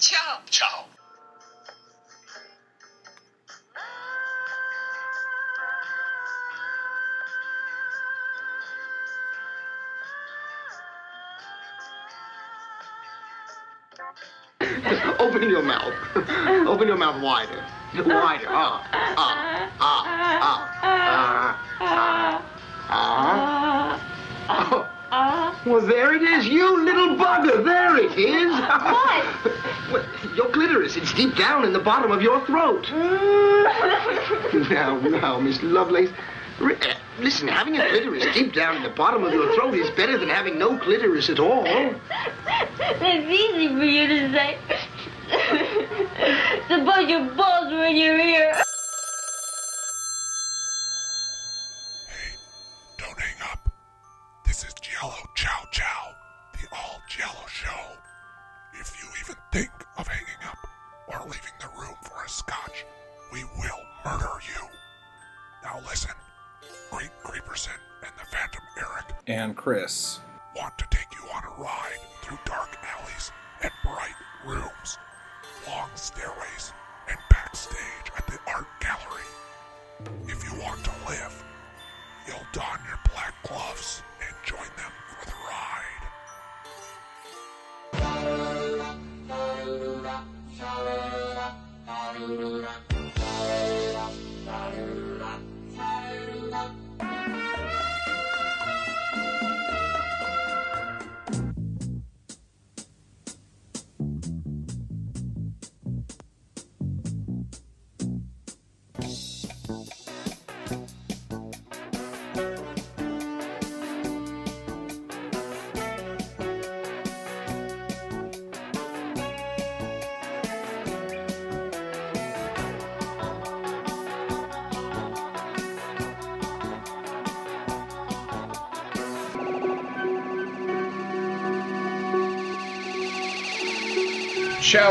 Ciao. Ciao. Open your mouth. Open your mouth wider. Wider. Ah, ah, ah, ah, ah, ah, ah. Well, there it is, you little bugger. There it is. What? Well, your clitoris. It's deep down in the bottom of your throat. now, now, Miss Lovelace. Uh, Listen, having a clitoris deep down in the bottom of your throat is better than having no clitoris at all. It's easy for you to say. Suppose your balls were in your ear. And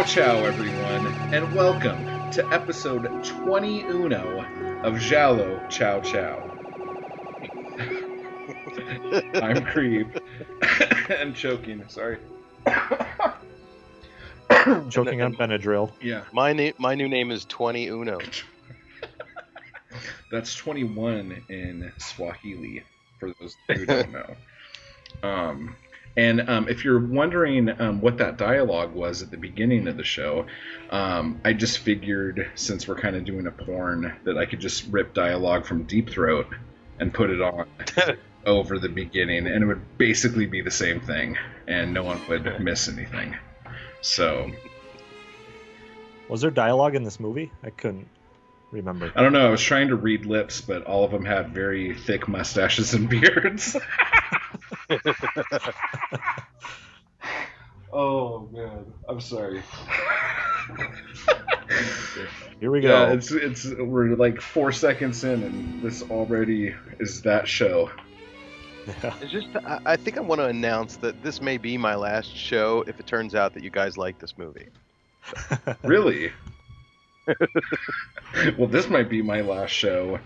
Ciao, ciao, everyone, and welcome to episode 20 uno of Giallo Ciao Ciao. I'm Creep. and choking, sorry. Choking on Benadryl. Yeah, My name, my new name is Twenty Uno. that's 21 in Swahili, for those who don't know. Um, and um, if you're wondering um, what that dialogue was at the beginning of the show, um, I just figured since we're kind of doing a porn that I could just rip dialogue from Deep Throat and put it on over the beginning, and it would basically be the same thing, and no one would miss anything. So Was there dialogue in this movie? I couldn't remember. I don't know. I was trying to read lips, but all of them had very thick mustaches and beards. oh man, I'm sorry. Here we go. Yeah, go. it's it's we're like four seconds in, and this already is that show. It's just, I, I think I want to announce that this may be my last show if it turns out that you guys like this movie. Really? well, this might be my last show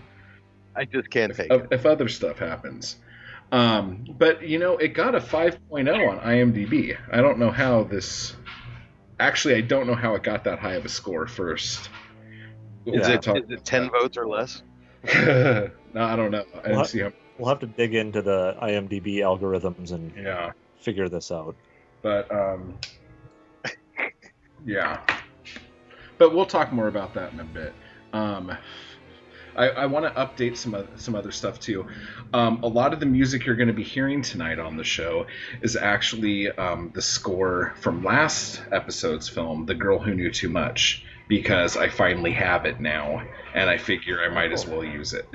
I just can't take if, it. if other stuff happens. Um, but you know, it got a 5.0 on IMDb. I don't know how this. Actually, I don't know how it got that high of a score first. Is, We'll it, talk is ten votes or less? no, I don't know. I didn't What? see how. We'll have to dig into the IMDb algorithms and Yeah, figure this out. but um, yeah. But we'll talk more about that in a bit. Um, I, I want to update some some other stuff too. Um, a lot of the music you're going to be hearing tonight on the show is actually um, the score from last episode's film, "The Girl Who Knew Too Much," because I finally have it now, and I figure I might as well use it.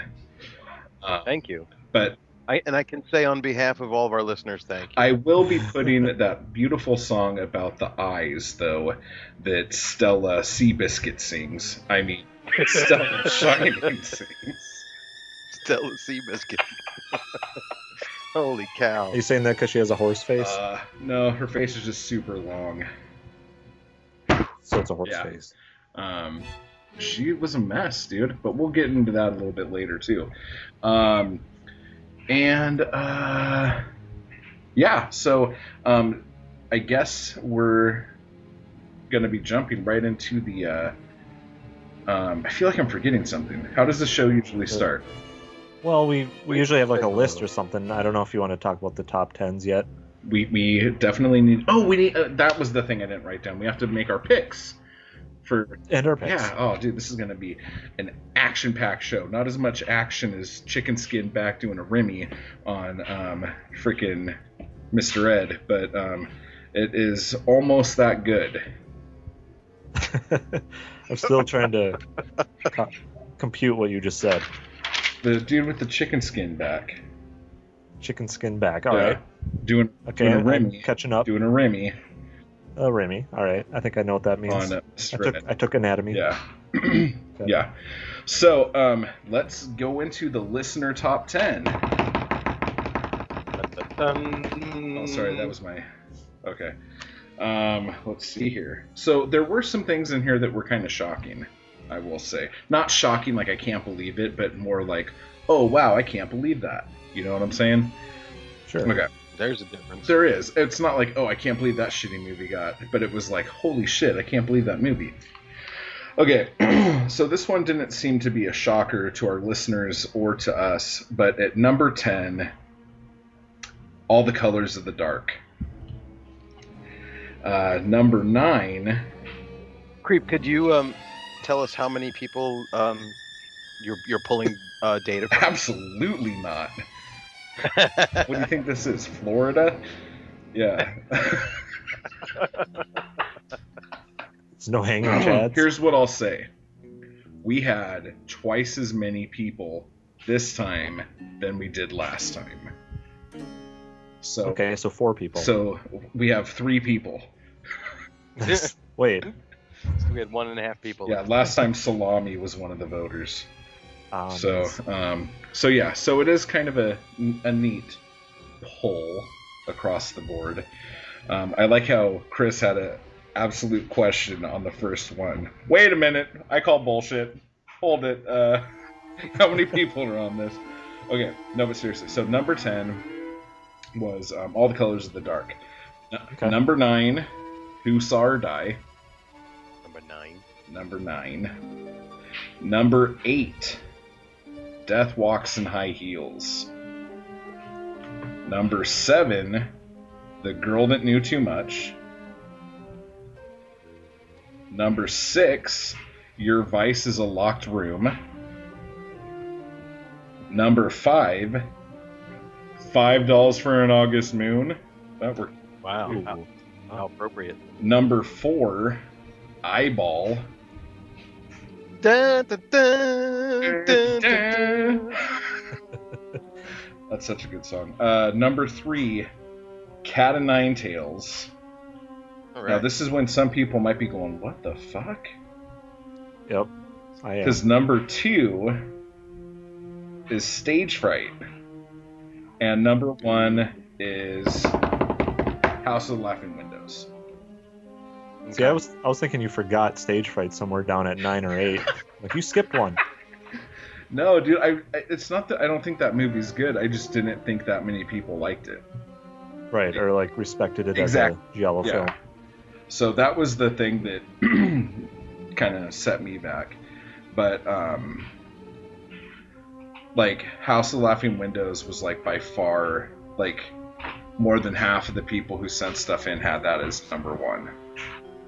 Uh, Thank you. but I, and I can say on behalf of all of our listeners, thank you. I will be putting that beautiful song about the eyes, though, that Stella Seabiscuit sings. I mean, Stella Shining sings. Stella Seabiscuit. Holy cow. Are you saying that because she has a horse face? Uh, no, her face is just super long. so it's a horse yeah. face. Um, she was a mess, dude. But we'll get into that a little bit later too. Um, and uh, yeah, so um, I guess we're going to be jumping right into the. Uh, um, I feel like I'm forgetting something. How does the show usually start? Well, we, we Wait, usually have like a list or something. I don't know if you want to talk about the top tens yet. We we definitely need. Oh, we need. Uh, that was the thing I didn't write down. We have to make our picks for And our picks. Yeah. Oh, dude, this is gonna be an action-packed show. Not as much action as Chicken Skin back doing a Remy on um, freaking Mr. Ed, but um, it is almost that good. I'm still trying to co- compute what you just said. The dude with the chicken skin back. Chicken skin back. All Yeah. right. Doing Okay, doing a I'm Remy. catching up. Doing a Remy Uh, Remy. All right. I think I know what that means. on I took I took anatomy. Yeah. Yeah. So um, let's go into the listener top 10. Oh, sorry, that was my. Okay. Um, let's see here. So there were some things in here that were kind of shocking, I will say. Not shocking, like I can't believe it, but more like, oh wow, I can't believe that. You know what I'm saying? Sure. Okay. There's a difference. There is. It's not like, oh, I can't believe that shitty movie got, but it was like, holy shit, I can't believe that movie. Okay, so this one didn't seem to be a shocker to our listeners or to us, but at number 10, All the Colors of the Dark. Uh, number 9, Creep, could you um tell us how many people um you're you're pulling uh, data from? absolutely not. What do you think this is, Florida? Yeah. It's no hanging chads. Here's what I'll say. We had twice as many people this time than we did last time. So okay, so four people. so we have three people. Wait. So we had one and a half people. Yeah, last time Salami was one of the voters. Um, so um so yeah, so it is kind of a a neat poll across the board. Um, I like how Chris had a absolute question on the first one. Wait a minute, I call bullshit. Hold it. Uh, how many people are on this? Okay, no, but seriously. So number ten was um, all the colors of the dark. N- Okay. Number nine, who saw her die. Number nine. Number nine. Number eight, Death Walks in High Heels. Number seven, The Girl That Knew Too Much. Number six, Your Vice is a Locked Room. Number five, Five Dolls for an August Moon. That worked. Wow. How, how appropriate. Number four, Eyeball. Dun, dun, dun, dun, dun, dun. That's such a good song. Uh, number three, Cat o' Nine Tails. All Now, this is when some people might be going, "What the fuck?" Yep. I am. Because number two is Stage Fright, and number one is House of the Laughing Windows. See, I was I was thinking you forgot stage fright somewhere down at nine or eight. like you skipped one. No, dude, I, I it's not that I don't think that movie's good. I just didn't think that many people liked it. Right, or like respected it Exact- as a yellow yeah. film. So that was the thing that kind of set me back. But um like House of Laughing Windows was like by far like more than half of the people who sent stuff in had that as number 1.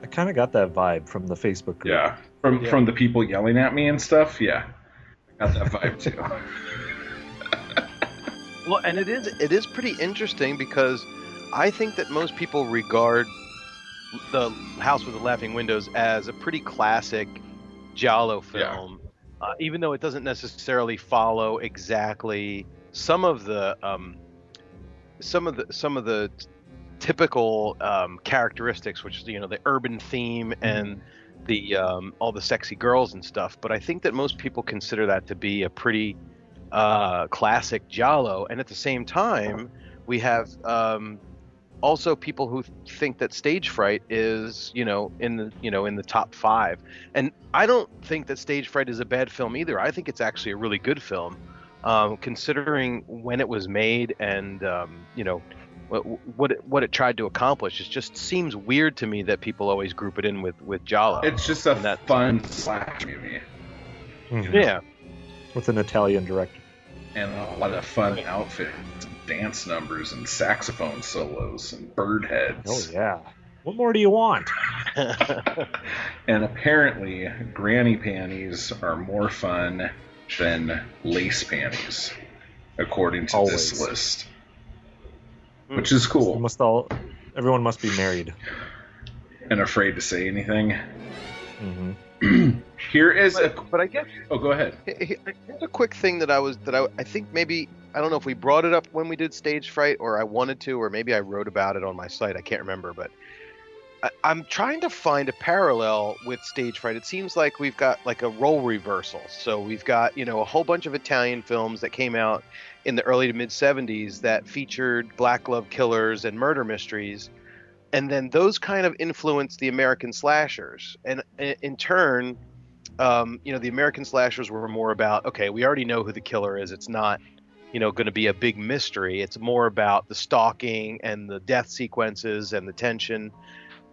I kind of got that vibe from the Facebook group. Yeah. From Yeah. from the people yelling at me and stuff, yeah. I got that vibe too. Well, and it is it is pretty interesting because I think that most people regard the House with the Laughing Windows as a pretty classic Giallo Yeah. film, uh, even though it doesn't necessarily follow exactly some of the um, some of the some of the typical um, characteristics, which is you know the urban theme and the um, all the sexy girls and stuff. But I think that most people consider that to be a pretty uh, classic Giallo, and at the same time, we have um, also people who think that Stage Fright is, you know, in the you know in the top five. And I don't think that Stage Fright is a bad film either. I think it's actually a really good film, um, considering when it was made and um, you know what what it, what it tried to accomplish. It just seems weird to me that people always group it in with with Giallo. It's just a that- fun slash movie Mhm. yeah, With an Italian director. and a lot of fun outfits, dance numbers, and saxophone solos and bird heads. Oh yeah. What more do you want? And apparently, granny panties are more fun than lace panties, according to this list. Hmm. Which is You cool. must all. Everyone must be married. And afraid to say anything. hmm Here is a. but, but I guess Oh, go ahead. Here's a quick thing that I was that I I think maybe I don't know if we brought it up when we did stage fright or I wanted to or maybe I wrote about it on my site. I can't remember, but I, I'm trying to find a parallel with stage fright. It seems like we've got like a role reversal. So we've got you know a whole bunch of Italian films that came out in the early to mid 70s that featured black glove killers and murder mysteries. And then those kind of influenced the American slashers, and in turn, um, you know, the American slashers were more about okay, we already know who the killer is. It's not, you know, going to be a big mystery. It's more about the stalking and the death sequences and the tension.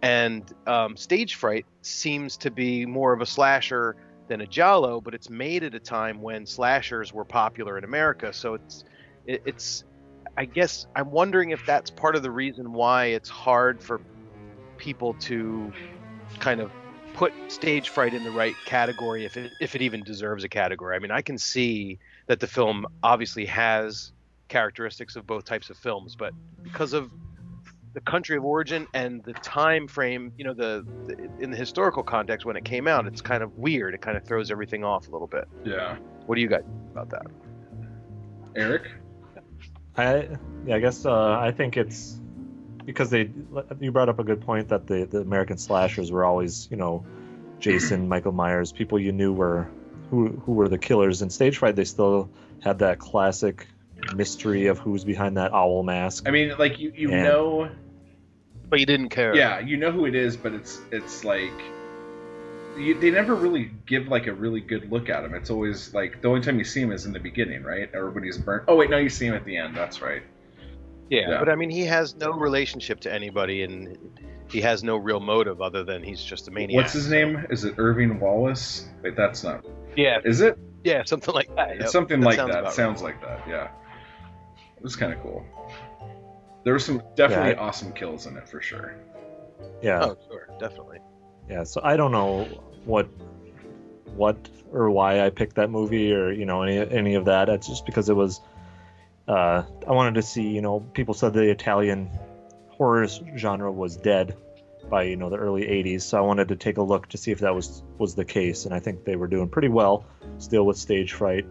And um, stage fright seems to be more of a slasher than a giallo, but it's made at a time when slashers were popular in America. So it's it, it's I guess I'm wondering if that's part of the reason why it's hard for people to kind of put stage fright in the right category if it if it even deserves a category. I mean, I can see that the film obviously has characteristics of both types of films, but because of the country of origin and the time frame, you know, the, the in the historical context when it came out, it's kind of weird. It kind of throws everything off a little bit. Yeah. What do you guys about that? Eric? I yeah, I guess uh, I think it's because they you brought up a good point that the the American slashers were always you know Jason, Michael Myers, people you knew were who who were the killers. In Stage Fright, they still had that classic mystery of who's behind that owl mask. I mean, like, you, you Yeah. know. But you didn't care. Yeah, you know who it is, but it's it's like. You, they never really give like a really good look at him. It's always like the only time you see him is in the beginning, right? Everybody's burnt. Oh wait, no, you see him at the end. That's right. Yeah, Yeah. but I mean, he has no relationship to anybody, and he has no real motive other than he's just a maniac. What's his name? Is it Irving Wallace? Wait, that's not. Yeah, Is it? yeah, something like that. Yep. something That like sounds that. about Sounds right. like that. Yeah. It was kind of cool. There were some definitely Yeah, awesome kills in it for sure. Yeah, Oh, sure, definitely. yeah. So I don't know what what or why I picked that movie or you know any any of that. It's just because it was. Uh, I wanted to see. You know, people said the Italian horror genre was dead by you know the early 80s so i wanted to take a look to see if that was was the case and i think they were doing pretty well still with stage fright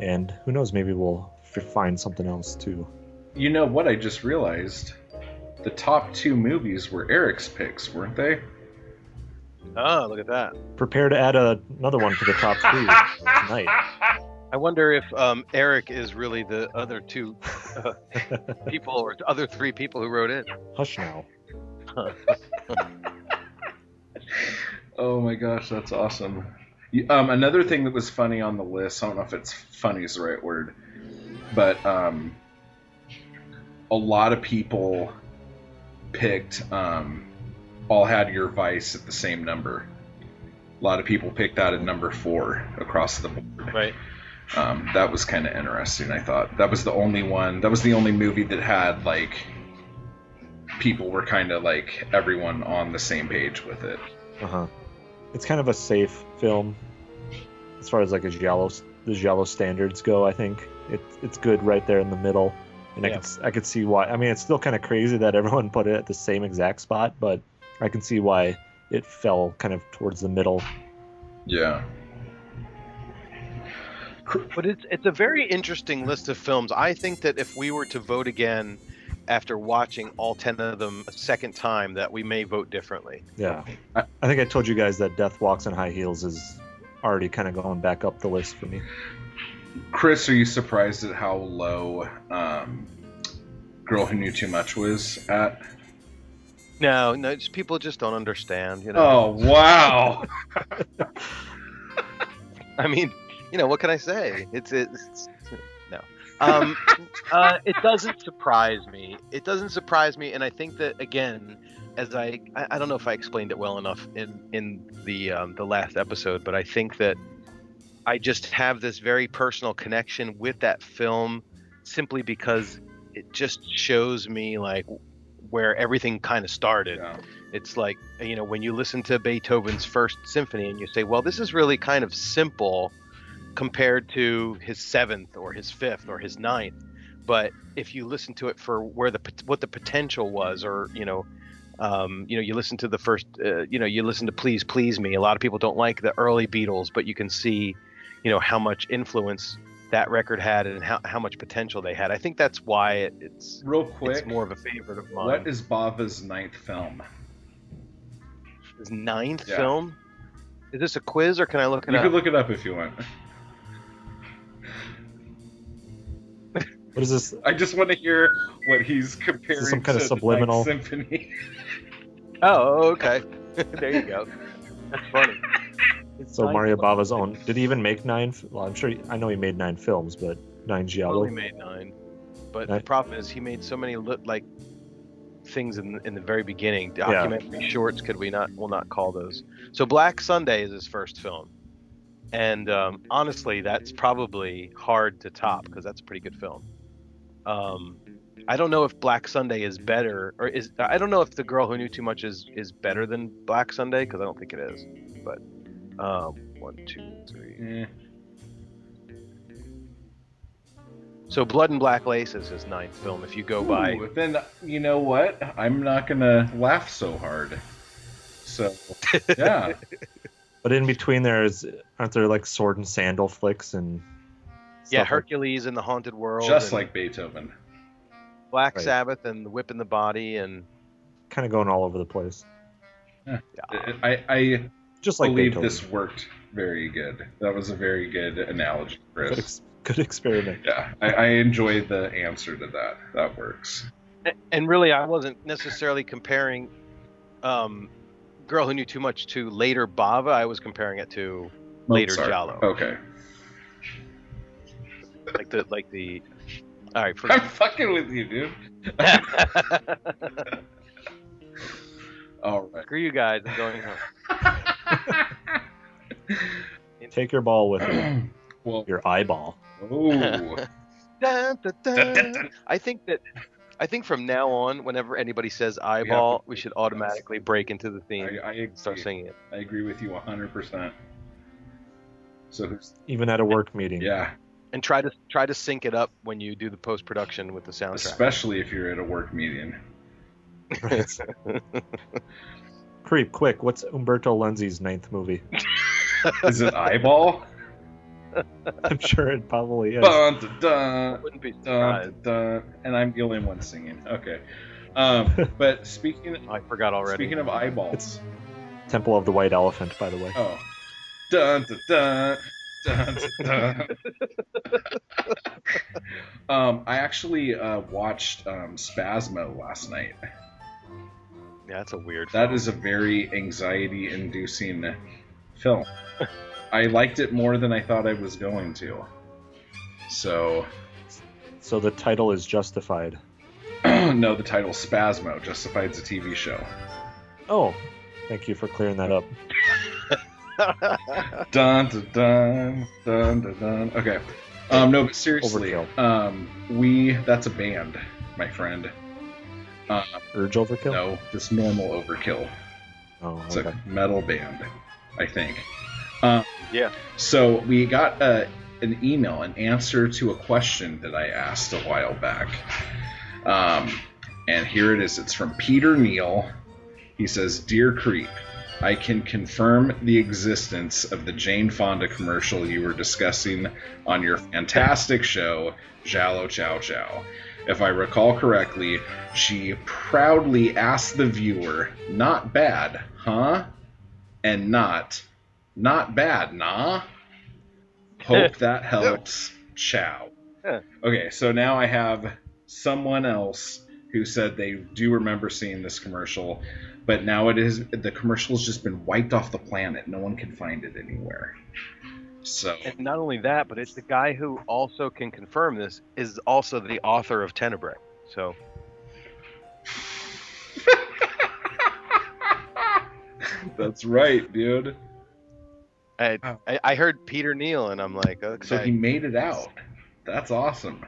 and who knows maybe we'll f- find something else too You know what? I just realized the top two movies were Eric's picks, weren't they? Oh, look at that. prepare to add a, another one to the top three tonight I wonder if um, Eric is really the other two uh, people or other three people who wrote in. hush now Oh my gosh, that's awesome. Um, another thing that was funny on the list, I don't know if it's funny is the right word, but um, a lot of people picked um, all had your vice at the same number. A lot of people picked that at number four across the board. Right. Um, that was kind of interesting. I thought that was the only one. That was the only movie that had like people were kind of like everyone on the same page with it. uh-huh it's kind of a safe film as far as like a giallo the giallo standards go i think it's it's good right there in the middle and i Yeah. could s- i could see why i mean it's still kind of crazy that everyone put it at the same exact spot but i can see why it fell kind of towards the middle Yeah. But it's it's a very interesting list of films. I think that if we were to vote again after watching all ten of them a second time, that we may vote differently. yeah i, I think i told you guys that death walks in high heels is already kind of going back up the list for me Chris, are you surprised at how low um, Girl Who Knew Too Much was at? No, no, it's, people just don't understand. You know, Oh, wow. I mean, you know, what can I say? It's it's no. Um, uh, it doesn't surprise me. It doesn't surprise me, and I think that again, as I, I, I don't know if I explained it well enough in in the um, the last episode, but I think that I just have this very personal connection with that film, simply because it just shows me like where everything kind of started. Yeah. It's like you know when you listen to Beethoven's first symphony and you say, well, this is really kind of simple compared to his seventh or his fifth or his ninth. But if you listen to it for where the what the potential was, or you know, um, you know, you listen to the first, uh, you know, you listen to Please Please Me. A lot of people don't like the early Beatles, but you can see, you know, how much influence that record had and how, how much potential they had. I think that's why it, it's Real quick, it's more of a favorite of mine. what is Bava's ninth film? his ninth Yeah. film? Is this a quiz or can I look it You up? could look it up if you want. What is this? I just want to hear what he's comparing some kind of to the subliminal- Ninth Symphony. Oh, okay. there you go. That's funny. So Mario Bava's own. Did he even make nine? Well, I'm sure. He, I know he made nine films, but nine Well, giallo. he made nine, but the Nine. problem is he made so many li- like things in in the very beginning. Documentary shorts, could we not? We'll not call those. So Black Sunday is his first film, and um, honestly, that's probably hard to top because that's a pretty good film. Um, I don't know if Black Sunday is better, or is I don't know if The Girl Who Knew Too Much is is better than Black Sunday because I don't think it is. But um, one, two, three. Eh, So Blood and Black Lace is his ninth film. If you go by Ooh, then you know what? I'm not gonna laugh so hard. So yeah, But in between there is aren't there like sword and sandal flicks and Yeah, stuff like- Hercules in the Haunted World. just like Beethoven. Black Right. Sabbath and the Whip in the Body and kind of going all over the place, yeah. I, I just like believe Beethoven. this worked very good. That was a very good analogy, Good, Chris. ex- good experiment. Yeah, I, I enjoyed the answer to that. That works. and really I wasn't necessarily comparing um, Girl Who Knew Too Much to later Bava. I was comparing it to later Mozart. Giallo. Okay. Like the like the. All right, for, I'm fucking with you, dude. All right. screw you guys. I'm going home. Take your ball with you, well, your eyeball. ooh. Dun, dun, dun. Dun, dun, dun. I think that. I think from now on, whenever anybody says eyeball, we should automatically break into the theme I, I, and start agree. singing it. I agree with you 100%. So, who's, Even at a work meeting. yeah, and try to try to sync it up when you do the post production with the soundtrack. especially if you're at a work meeting. Creep, quick. What's Umberto Lenzi's ninth movie? Is it eyeball? I'm sure it probably is. dun, dun, dun, Wouldn't be dun, surprised. dun, and I'm the only one singing. Okay. Um, but speaking I forgot already. speaking of eyeballs, It's- Temple of the White Elephant, by the way. oh, dun dun dun. Um, I actually uh, watched um, Spasmo last night. yeah, that's a weird. That film. is a very anxiety-inducing film. I liked it more than I thought I was going to. So, So the title is justified. no, the title Spasmo justifies a TV show. Oh, thank you for clearing that up. Dun dun dun dun dun dun. Okay. Um, no, but seriously, Overkill. um, we that's a band, my friend. Uh, Urge Overkill? no, this normal overkill. Oh, It's okay. a metal band, I think. Um, Yeah. So we got uh, an email, an answer to a question that I asked a while back. Um, and here it is. It's from Peter Neal. He says, "Dear Creep, I can confirm the existence of the Jane Fonda commercial you were discussing on your fantastic show, Giallo Ciao Ciao. If I recall correctly, she proudly asked the viewer, Not bad, huh? And not, Not bad, nah? Hope that helps. Chow. Okay, so now I have someone else who said they do remember seeing this commercial, but now it is the commercial's just been wiped off the planet. No one can find it anywhere. So And not only that, but it's the guy who also can confirm this is also the author of Tenebrae. So that's right, dude. I. I I heard Peter Neal, and I'm like, okay. So he made it out. That's awesome.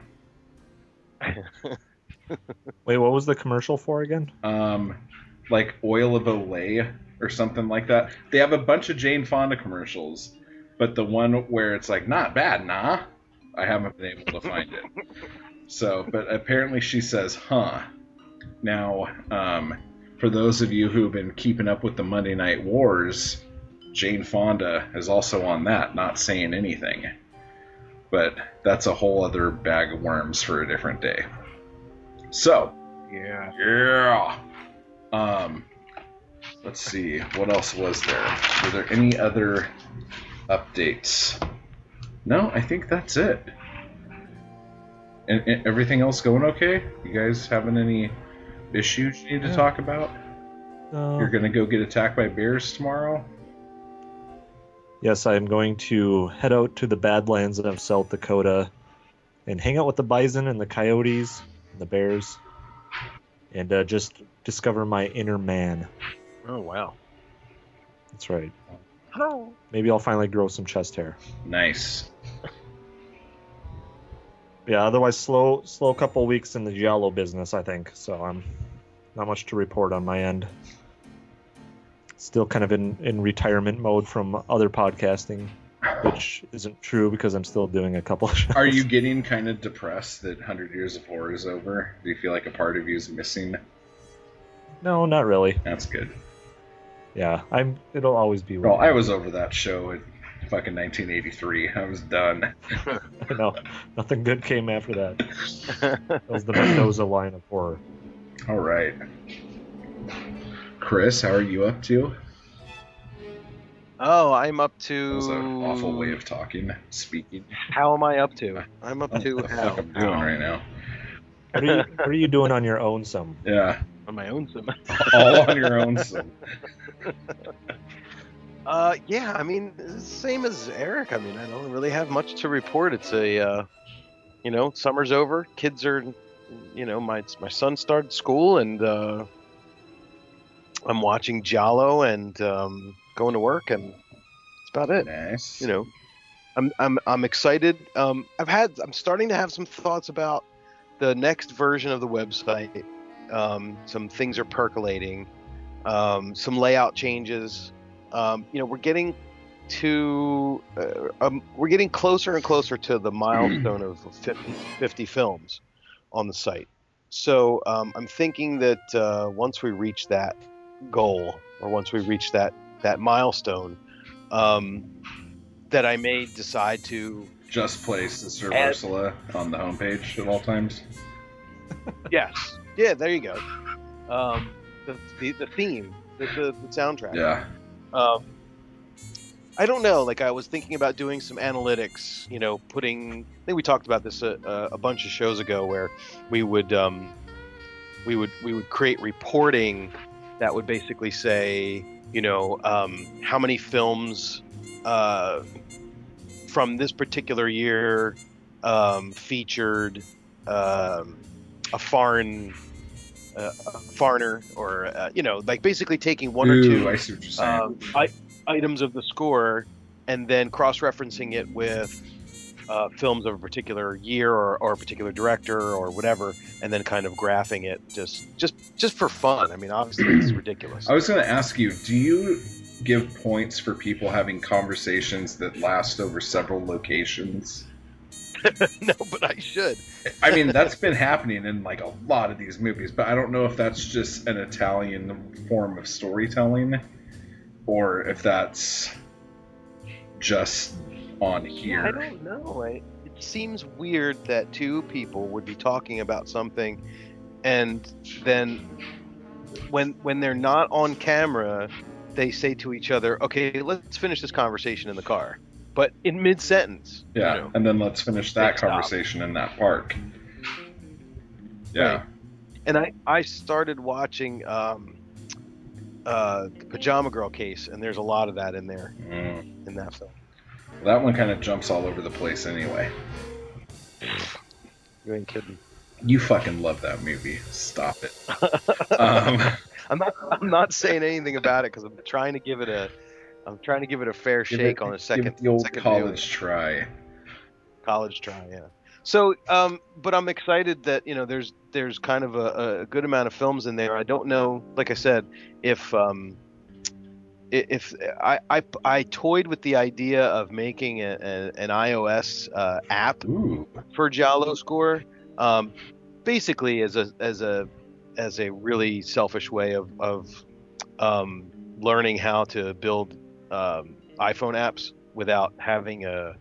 Wait, what was the commercial for again? Um, like oil of Olay or something like that. They have a bunch of Jane Fonda commercials, but the one where it's like not bad, nah. I haven't been able to find it. So, but apparently she says, "Huh." Now, um, for those of you who have been keeping up with the Monday Night Wars, Jane Fonda is also on that, not saying anything. But that's a whole other bag of worms for a different day. So, yeah. yeah. Um, let's see. What else was there? Were there any other updates? No, I think that's it. And, and everything else going okay? You guys having any issues you need to Yeah. talk about? Uh, You're gonna go get attacked by bears tomorrow? Yes, I am going to head out to the Badlands of South Dakota and hang out with the bison and the coyotes and the bears and uh, just discover my inner man. Oh wow. That's right. Oh. Maybe I'll finally grow some chest hair. Nice. Yeah, otherwise slow slow couple weeks in the giallo business, I think. So I'm not much to report on my end. Still kind of in, in retirement mode from other podcasting, which isn't true because I'm still doing a couple of shows. Are you getting kind of depressed that 100 Years of Horror is over? Do you feel like a part of you is missing? No, not really. That's good. Yeah, I'm it'll always be Well, with I was over that show in fucking 1983. I was done. no, nothing good came after that. That was the Mendoza line of horror. All right. Chris, how are you up to? Oh, I'm up to. That to. was an awful way of talking, speaking. How am I up to? I'm up oh, to how? fuck I'm doing right now? What are you What are you doing on your own? Some Yeah, On my own. Sim. all on your own. So. Uh, yeah, I mean, same as Eric. I mean, I don't really have much to report. It's a, uh, you know, summer's over. Kids are, you know, my my son started school, and uh, I'm watching Giallo and um, going to work, and that's about it. Nice. You know, I'm I'm I'm excited. Um, I've had I'm starting to have some thoughts about the next version of the website. Um, some things are percolating. Um, some layout changes. Um, you know, we're getting to uh, um, we're getting closer and closer to the milestone of 50, 50 films on the site. So um, I'm thinking that uh, once we reach that goal, or once we reach that that milestone, um, that I may decide to Just place the Sir Ursula on the homepage at all times. yes, yeah, there you go. Um, the, the the theme, the, the, the soundtrack. Yeah. Um, I don't know. Like I was thinking about doing some analytics. You know, putting. I think we talked about this a, a, a bunch of shows ago, where we would um, we would we would create reporting that would basically say, you know, um, how many films uh, from this particular year um, featured um, a foreign. Uh, a foreigner, or uh, you know, like basically taking one or two I see what you're saying. um, I, items of the score and then cross-referencing it with uh, films of a particular year or, or a particular director or whatever and then kind of graphing it just just just for fun i mean obviously it's ridiculous I was going to ask you, do you give points for people having conversations that last over several locations? no but i should. I mean, that's been happening in like a lot of these movies, but I don't know if that's just an Italian form of storytelling or if that's just on here. i don't know. I, it seems weird that two people would be talking about something and then when when they're not on camera they say to each other okay let's finish this conversation in the car but in mid-sentence Yeah, you know. and then let's finish that Big stop. conversation in that park. Yeah. Right. and I I started watching um, uh, the Pajama Girl case, and there's a lot of that in there Mm. in that film. That one kind of jumps all over the place anyway. You ain't kidding. You fucking love that movie. Stop it. um, I'm not. I'm not saying anything about it because I'm trying to give it a. I'm trying to give it a fair give shake it- on a second the old second college viewing. try. college try yeah so um but i'm excited that you know there's there's kind of a, a good amount of films in there i don't know like i said if um i- if i i, I toyed with the idea of making a, a, an ios uh, app Ooh. for Giallo score um basically as a as a as a really selfish way of of um learning how to build um, iphone apps without having a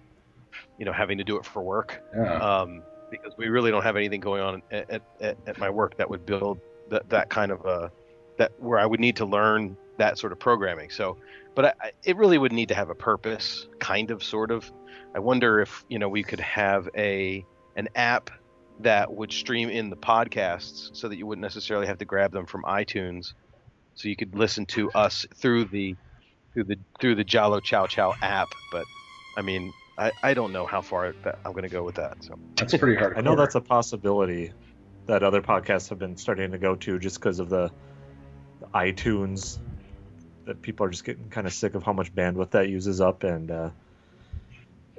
you know having to do it for work Yeah. um, because we really don't have anything going on at, at, at, my work that would build that, that kind of a that where I would need to learn that sort of programming. So, but I- it really would need to have a purpose, kind of, sort of. I wonder if you know we could have a an app that would stream in the podcasts so that you wouldn't necessarily have to grab them from iTunes, so you could listen to us through the through the through the Giallo Ciao Ciao app. But I mean, I, I don't know how far that I'm going to go with that. So That's pretty hard. I know that's a possibility that other podcasts have been starting to go to just because of the, the iTunes that people are just getting kind of sick of how much bandwidth that uses up and uh,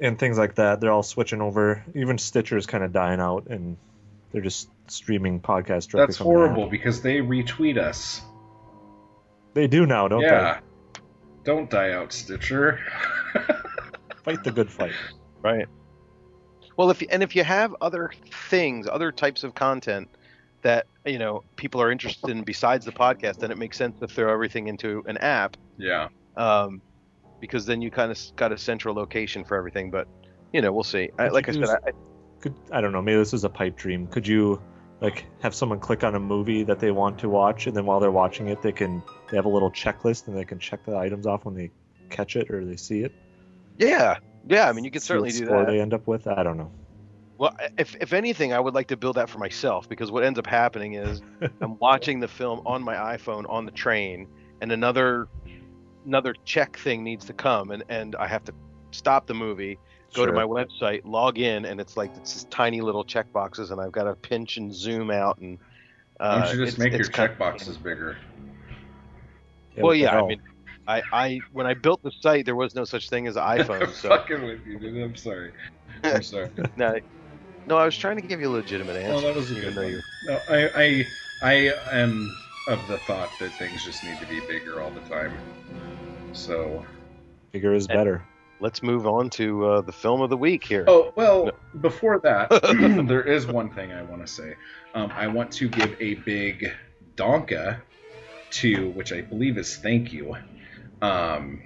and things like that. They're all switching over. Even Stitcher is kind of dying out and they're just streaming podcasts directly That's from the app. horrible because they retweet us. They do now, don't they? yeah. Don't die out, Stitcher. Fight the good fight. Right. Well, if you, and if you have other things, other types of content that you know people are interested in besides the podcast, then it makes sense to throw everything into an app, yeah. um, because then you kind of got a central location for everything. But you know, we'll see. I, like I said, use- I, Could I don't know. Maybe this is a pipe dream. Could you like have someone click on a movie that they want to watch, and then while they're watching it, they can they have a little checklist and they can check the items off when they catch it or they see it. yeah, yeah. I mean, you could See certainly what do score that. They end up with. I don't know. Well, if if anything, I would like to build that for myself because what ends up happening is I'm watching the film on my iPhone on the train, and another another check thing needs to come, and and I have to stop the movie, go to my website, log in, and it's like it's just tiny little check boxes, and I've got to pinch and zoom out, and Why uh, don't you just it's- make your it's kind- check boxes bigger? Yeah, well, yeah, I mean, I, I when I built the site, there was no such thing as an I'm iPhone, so fucking with you, dude. I'm sorry. I'm sorry. no, no, I was trying to give you a legitimate answer. Well, that was a even good one. you No, I, I, I am of the thought that things just need to be bigger all the time. So, bigger is And- better. Let's move on to uh, the film of the week here. oh well. Before that, there is one thing I want to say. Um, I want to give a big donka to, which I believe is thank you. Um,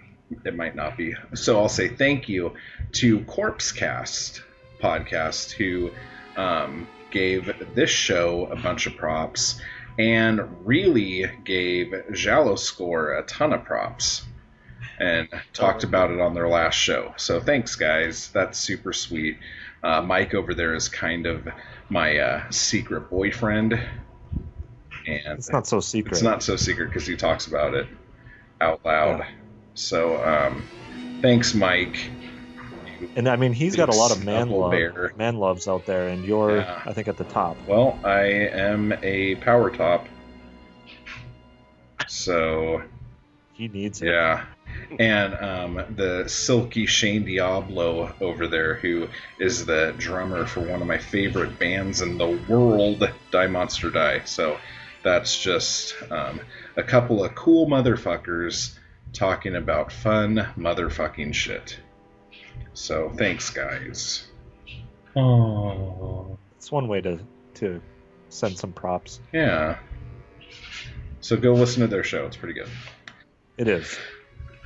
it might not be, so I'll say thank you to Corpse Cast podcast who um, gave this show a bunch of props and really gave Giallo Score a ton of props and talked about it on their last show. So thanks, guys. That's super sweet. Uh, Mike over there is kind of my uh, secret boyfriend, and It's not so secret. it's not so secret because he talks about it out loud. Yeah. So um, thanks, Mike. You- And I mean, he's got a lot of man love, bear. man loves out there, and you're, Yeah. I think, at the top. Well, I am a power top. So He needs it. Yeah. And um, the silky Shane Diablo over there, who is the drummer for one of my favorite bands in the world, Die Monster Die. So that's just um, a couple of cool motherfuckers talking about fun motherfucking shit. So thanks, guys. Oh. It's one way to to send some props. Yeah. So go listen to their show. It's pretty good. It is.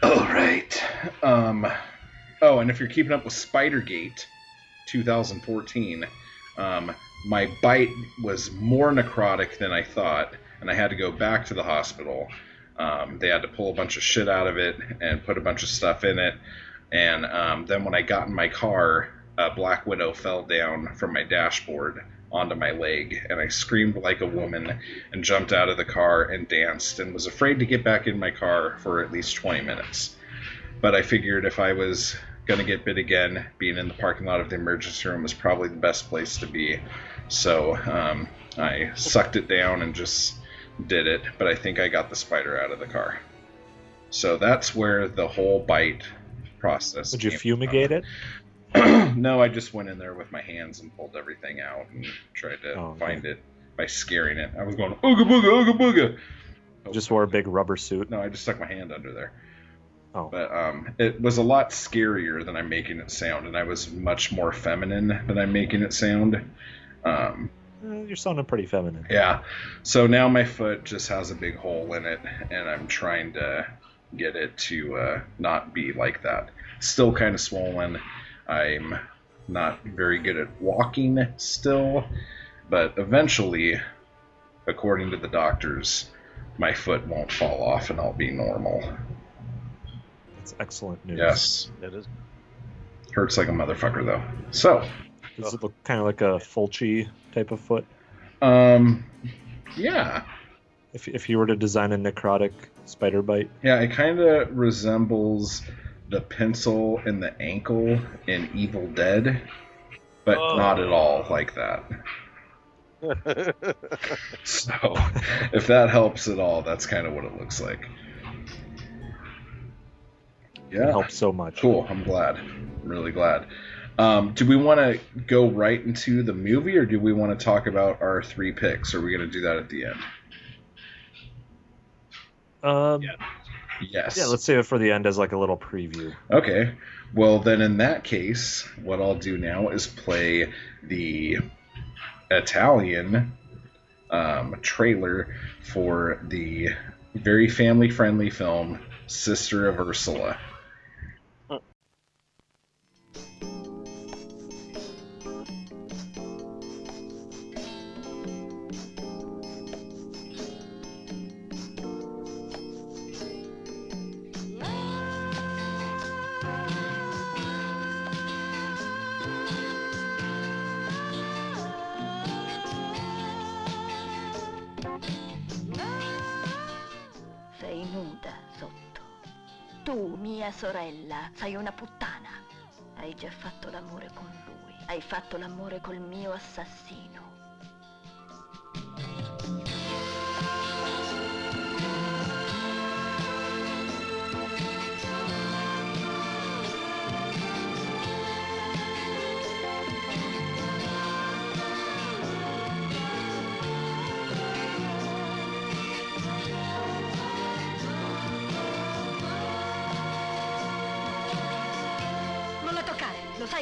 All right. Um, oh, and if you're keeping up with Spidergate 2014, um, my bite was more necrotic than I thought, and I had to go back to the hospital. Um, they had to pull a bunch of shit out of it and put a bunch of stuff in it. And um, then when I got in my car, a Black Widow fell down from my dashboard onto my leg, and I screamed like a woman and jumped out of the car and danced and was afraid to get back in my car for at least 20 minutes. But I figured if I was gonna get bit again, being in the parking lot of the emergency room was probably the best place to be. So um, I sucked it down and just did it, but I think I got the spider out of the car. So that's where the whole bite process. Would you fumigate it? no, I just went in there with my hands and pulled everything out and tried to Oh, okay. find it by scaring it. I was going ooga booga ooga booga. Just wore a big rubber suit. No, I just stuck my hand under there. Oh. But um, it was a lot scarier than I'm making it sound, and I was much more feminine than I'm making it sound. Um, Eh, You're sounding pretty feminine. yeah. So now my foot just has a big hole in it, and I'm trying to get it to uh, not be like that. Still kind of swollen. I'm not very good at walking still, but eventually, according to the doctors, my foot won't fall off and I'll be normal. That's excellent news. Yes. That is. Hurts like a motherfucker though. So, Does it look kind of like a Fulci type of foot? um, yeah, If, if you were to design a necrotic spider bite, yeah, it kind of resembles the pencil in the ankle in Evil Dead, but Oh. not at all like that. So, if that helps at all, that's kind of what it looks like. Yeah, it helps so much. cool. I'm glad. I'm really glad. Um, do we want to go right into the movie, or do we want to talk about our three picks? Are we going to do that at the end? Um, Yeah. Yes. yeah, let's save it for the end as like a little preview. Okay. Well, then in that case, what I'll do now is play the Italian um, trailer for the very family friendly film Sister of Ursula. Mia sorella, sei una puttana. Hai già fatto l'amore con lui. Hai fatto l'amore col mio assassino.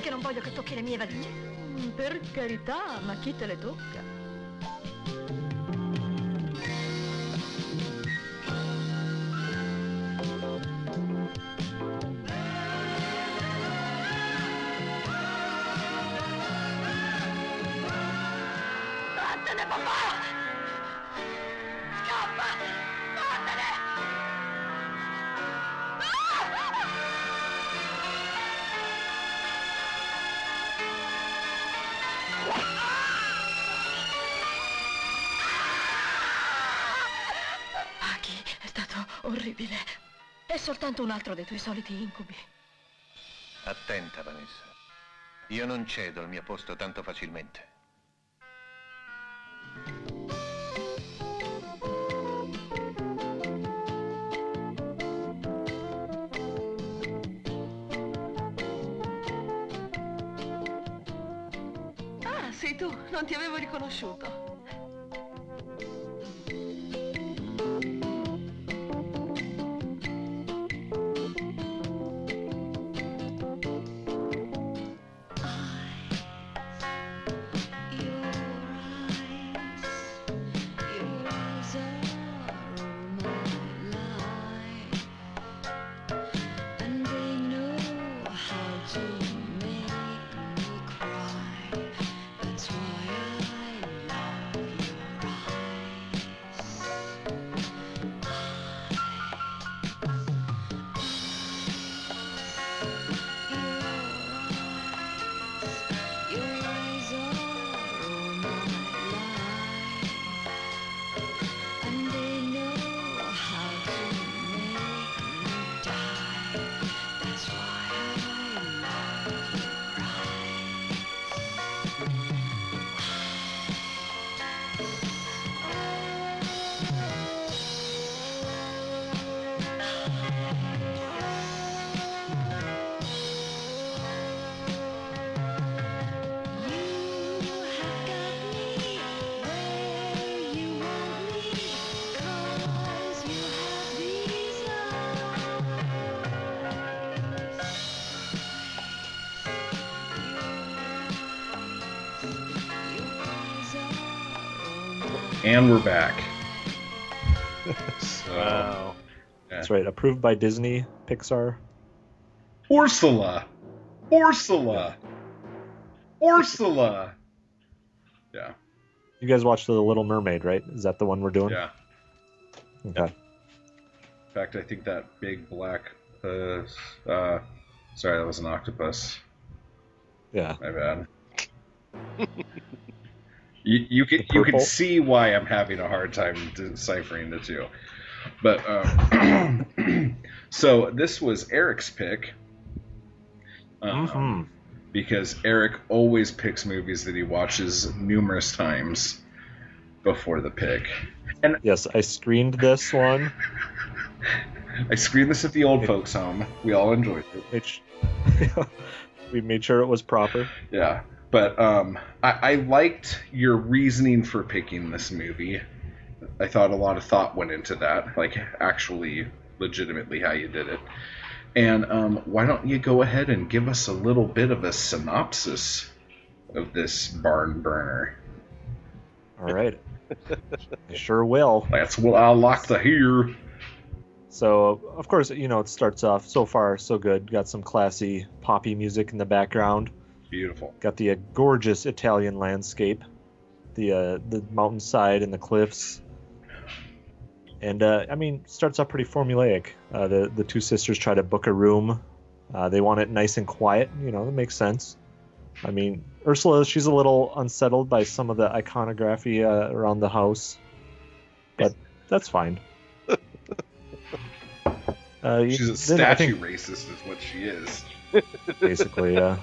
Che non voglio che tocchi le mie valigie. Mm, per carità, ma chi te le tocca? Soltanto un altro dei tuoi soliti incubi. Attenta, Vanessa. Io non cedo il mio posto tanto facilmente. Ah, sei tu, non ti avevo riconosciuto. And we're back. So, Wow. That's right. Approved by Disney, Pixar. Ursula! Ursula! Ursula! Yeah, You guys watched The Little Mermaid, right? Is that the one we're doing? yeah. Okay. In fact, I think that big black. Uh, uh, sorry, that was an octopus. Yeah. My bad. you you can you can see why I'm having a hard time deciphering the two, but um, so this was Eric's pick. Um, Mhm. Because Eric always picks movies that he watches numerous times before the pick. And Yes, I screened this one. I screened this at the old folks' home. We all enjoyed it. Which we made sure it was proper. Yeah, but um, I, I liked your reasoning for picking this movie. I thought a lot of thought went into that, like actually, legitimately how you did it. And um, why don't you go ahead and give us a little bit of a synopsis of this barn burner? All right. I sure will. That's what I like to hear. So, of course, you know, it starts off so far so good. Got some classy poppy music in the background. Beautiful. Got the uh, gorgeous Italian landscape, the uh, the mountainside and the cliffs. And uh, I mean, starts off pretty formulaic. Uh, the the two sisters try to book a room. Uh, they want it nice and quiet. You know, that makes sense. I mean, Ursula, she's a little unsettled by some of the iconography uh, around the house, but that's fine. Uh, She's a I statue think- racist, is what she is. basically. Yeah.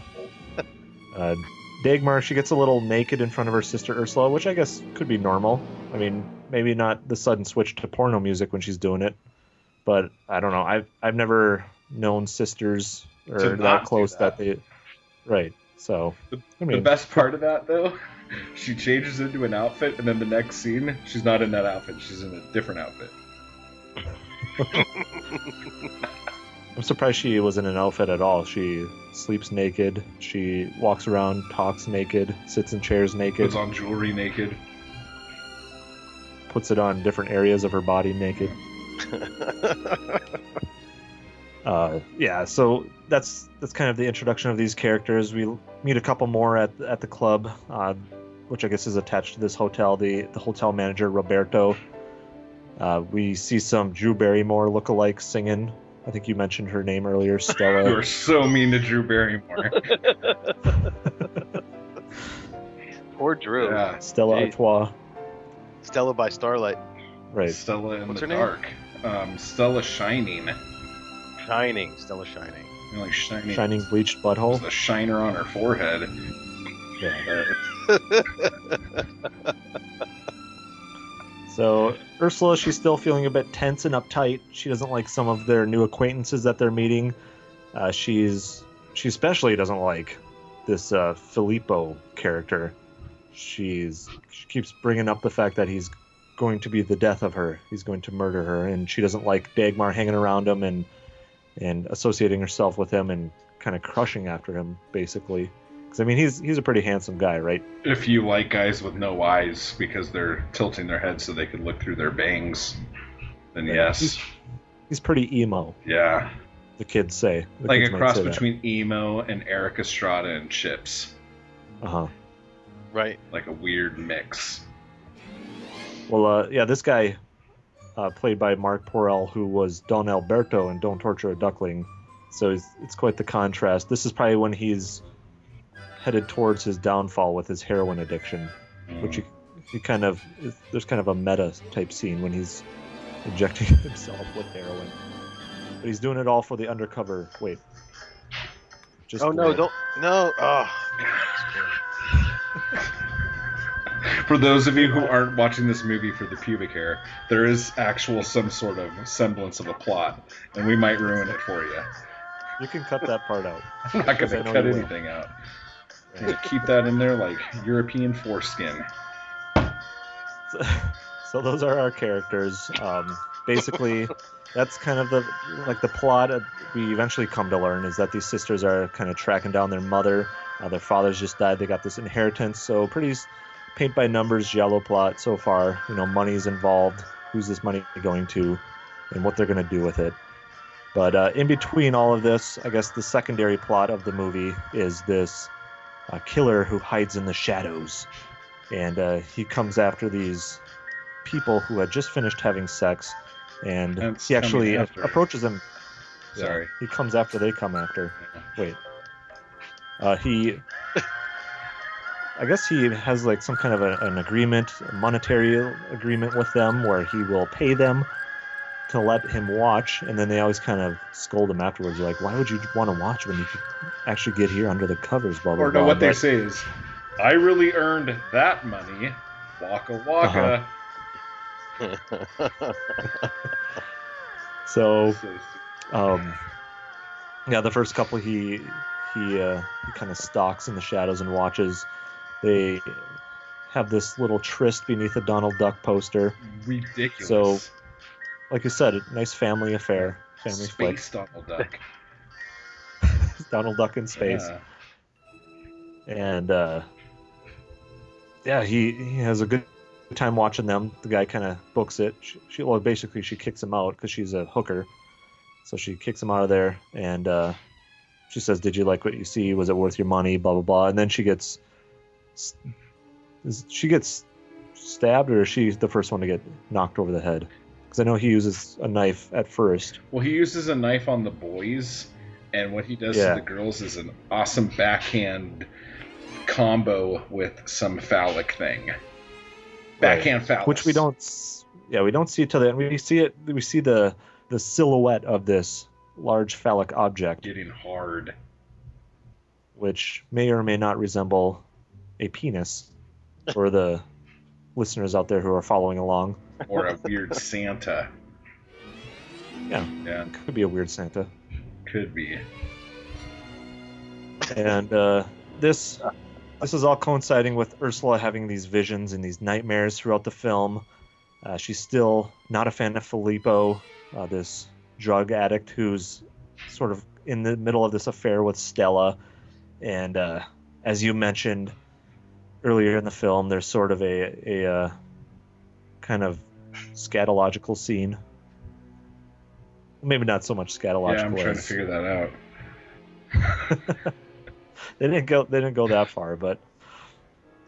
Uh, Dagmar, she gets a little naked in front of her sister Ursula, which I guess could be normal. I mean, maybe not the sudden switch to porno music when she's doing it, but I don't know. I've I've never known sisters To or that close that. that. they, right? So I mean, The best part of that, though, she changes into an outfit, and then the next scene, she's not in that outfit. She's in a different outfit. I'm surprised she was in an outfit at all. She sleeps naked. She walks around, talks naked, sits in chairs naked, Puts on jewelry naked. puts it on different areas of her body naked. uh, yeah, so that's that's kind of the introduction of these characters. We meet a couple more at at the club, uh, which I guess is attached to this hotel. The the hotel manager Roberto. Uh, we see some Drew Barrymore lookalikes singing. I think you mentioned her name earlier, Stella. you are so mean to Drew Barrymore. Poor Drew. yeah. Stella Hey. Artois. Stella by Starlight. Right. Stella in What's the her name? dark. Um, Stella Shining. Shining. Stella Shining. You know, like shining. Shining bleached butthole. The shiner on her forehead. Yeah. So Ursula, she's still feeling a bit tense and uptight. She doesn't like some of their new acquaintances that they're meeting. Uh, she's she especially doesn't like this uh, Filippo character. She's she keeps bringing up the fact that he's going to be the death of her. He's going to murder her, and she doesn't like Dagmar hanging around him and and associating herself with him and kind of crushing after him, basically. Because I mean, he's he's a pretty handsome guy, right? If you like guys with no eyes because they're tilting their heads so they can look through their bangs, then Yeah. yes. He's pretty emo. Yeah. The kids say. The Like kids a cross say that. between emo and Erik Estrada and Chips. Uh-huh. Right. Like a weird mix. Well, uh, yeah, this guy, uh, played by Marc Porel, who was Don Alberto in Don't Torture a Duckling. So it's, it's quite the contrast. This is probably when he's headed towards his downfall with his heroin addiction, which he, he kind of there's kind of a meta type scene when he's injecting himself with heroin, but he's doing it all for the undercover. Wait. Just oh no! glory. Don't no! Oh. For those of you who aren't watching this movie for the pubic hair, there is actual some sort of semblance of a plot, and we might ruin it for you. You can cut that part out. I'm not going to know cut you will. anything out. Keep that in there like European foreskin. So, so those are our characters. Um, basically, that's kind of the like the plot. Of, we eventually come to learn is that these sisters are kind of tracking down their mother. Uh, their fathers just died. They got this inheritance. So pretty, paint by numbers yellow plot so far. You know, money's involved. Who's this money going to, and what they're going to do with it. But uh, in between all of this, I guess the secondary plot of the movie is this uh, killer who hides in the shadows, and uh, he comes after these people who had just finished having sex, and he actually a- approaches them. Yeah, Sorry. he comes after they come after. Wait. Uh, he. I guess he has like some kind of a, an agreement, a monetary agreement with them, where he will pay them to let him watch, and then they always kind of scold him afterwards, like, "Why would you want to watch when you could actually get here under the covers?" Blah blah Or blah. no, what they say is, I really earned that money. Waka waka. Uh-huh. So, So- um, yeah, the first couple he he uh, he kind of stalks in the shadows and watches. They have this little tryst beneath a Donald Duck poster. ridiculous. So, Like you said, a nice family affair, family flick. Space Donald Duck. Donald Duck in space. Yeah. and uh, yeah, he he has a good time watching them. The guy kind of books it. She, she well, basically she kicks him out because she's a hooker, so she kicks him out of there, and uh, she says, "Did you like what you see? Was it worth your money?" Blah blah blah, and then she gets she gets stabbed, or is she the first one to get knocked over the head? Because I know he uses a knife at first. Well, he uses a knife on the boys, and what he does Yeah. to the girls is an awesome backhand combo with some phallic thing. Backhand phallus. which we don't yeah we don't see it till the end we see it we see the the silhouette of this large phallic object Getting hard. which may or may not resemble a penis for the listeners out there who are following along Or a weird Santa. Yeah. Yeah, could be a weird santa could be. and uh, this this is all coinciding with Ursula having these visions and these nightmares throughout the film. Uh, she's still not a fan of Filippo, uh, this drug addict who's sort of in the middle of this affair with Stella. And uh, as you mentioned earlier in the film, there's sort of a, a uh, kind of scatological scene. Maybe not so much scatological. Yeah, I'm trying to figure that out. they didn't go they didn't go that far, but